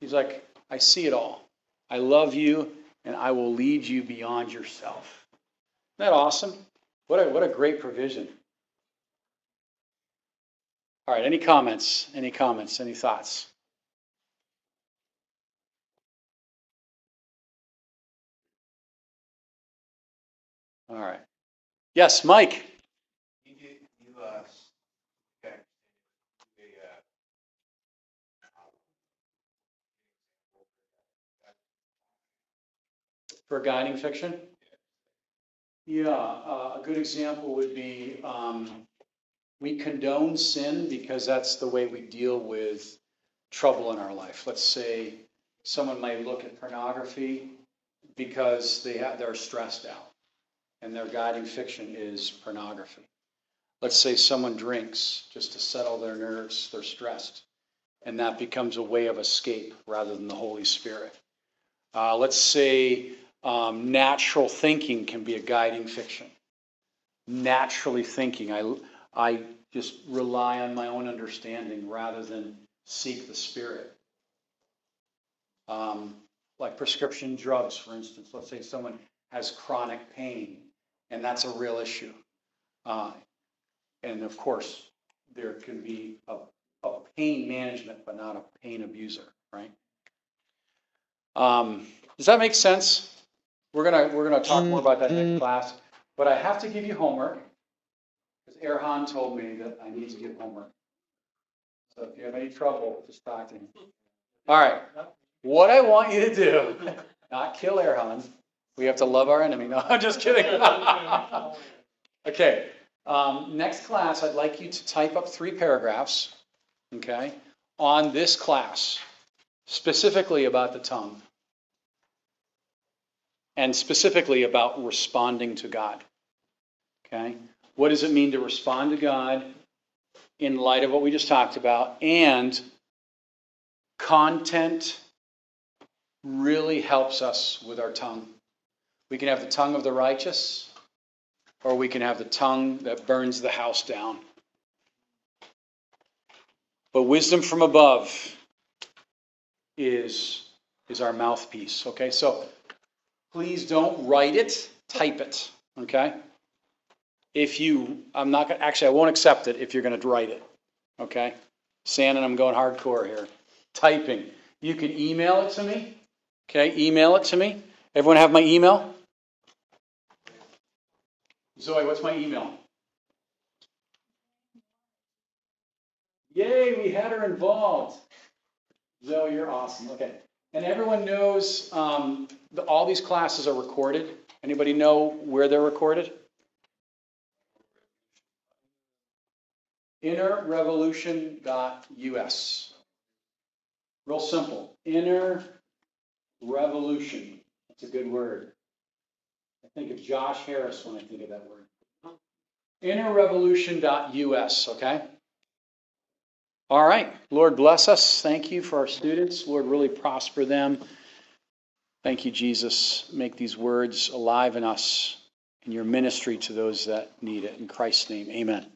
He's like, I see it all. I love you, and I will lead you beyond yourself. Isn't that awesome? What a, what a great provision. All right, any comments? Any comments? Any thoughts? All right. Yes, Mike. You you, uh, okay, the, uh, For guiding fiction? Yeah, uh, a good example would be um, we condone sin because that's the way we deal with trouble in our life. Let's say someone may look at pornography because they have, they're stressed out and their guiding fiction is pornography. Let's say someone drinks just to settle their nerves, they're stressed, and that becomes a way of escape rather than the Holy Spirit. Uh, let's say um, natural thinking can be a guiding fiction. Naturally thinking, I, I just rely on my own understanding rather than seek the Spirit. Um, like prescription drugs, for instance. Let's say someone has chronic pain, and that's a real issue. Uh, and of course, there can be a, a pain management, but not a pain abuser, right? Um, does that make sense? We're gonna we're gonna talk more about that next class. But I have to give you homework, Erhan told me that I need to give homework. So if you have any trouble, just talk to me. All right, what I want you to do, not kill Erhan. We have to love our enemy. No, I'm just kidding. Okay, um, next class, I'd like you to type up three paragraphs, okay, on this class, specifically about the tongue. And specifically about responding to God. Okay? What does it mean to respond to God in light of what we just talked about? And content really helps us with our tongue. We can have the tongue of the righteous, or we can have the tongue that burns the house down. But wisdom from above is, is our mouthpiece. Okay, so please don't write it, type it. Okay? If you, I'm not gonna, actually, I won't accept it if you're gonna write it. Okay? Shannon, I'm going hardcore here. Typing. You can email it to me. Okay, email it to me. Everyone have my email? Zoe, what's my email? Yay, we had her involved. Zoe, you're awesome. Okay. And everyone knows um, the, all these classes are recorded. Anybody know where they're recorded? Innerrevolution.us. Real simple. Inner revolution. That's a good word. I think of Josh Harris when I think of that word. Innerrevolution.us, okay? All right. Lord, bless us. Thank you for our students. Lord, really prosper them. Thank you, Jesus. Make these words alive in us in your ministry to those that need it. In Christ's name, amen.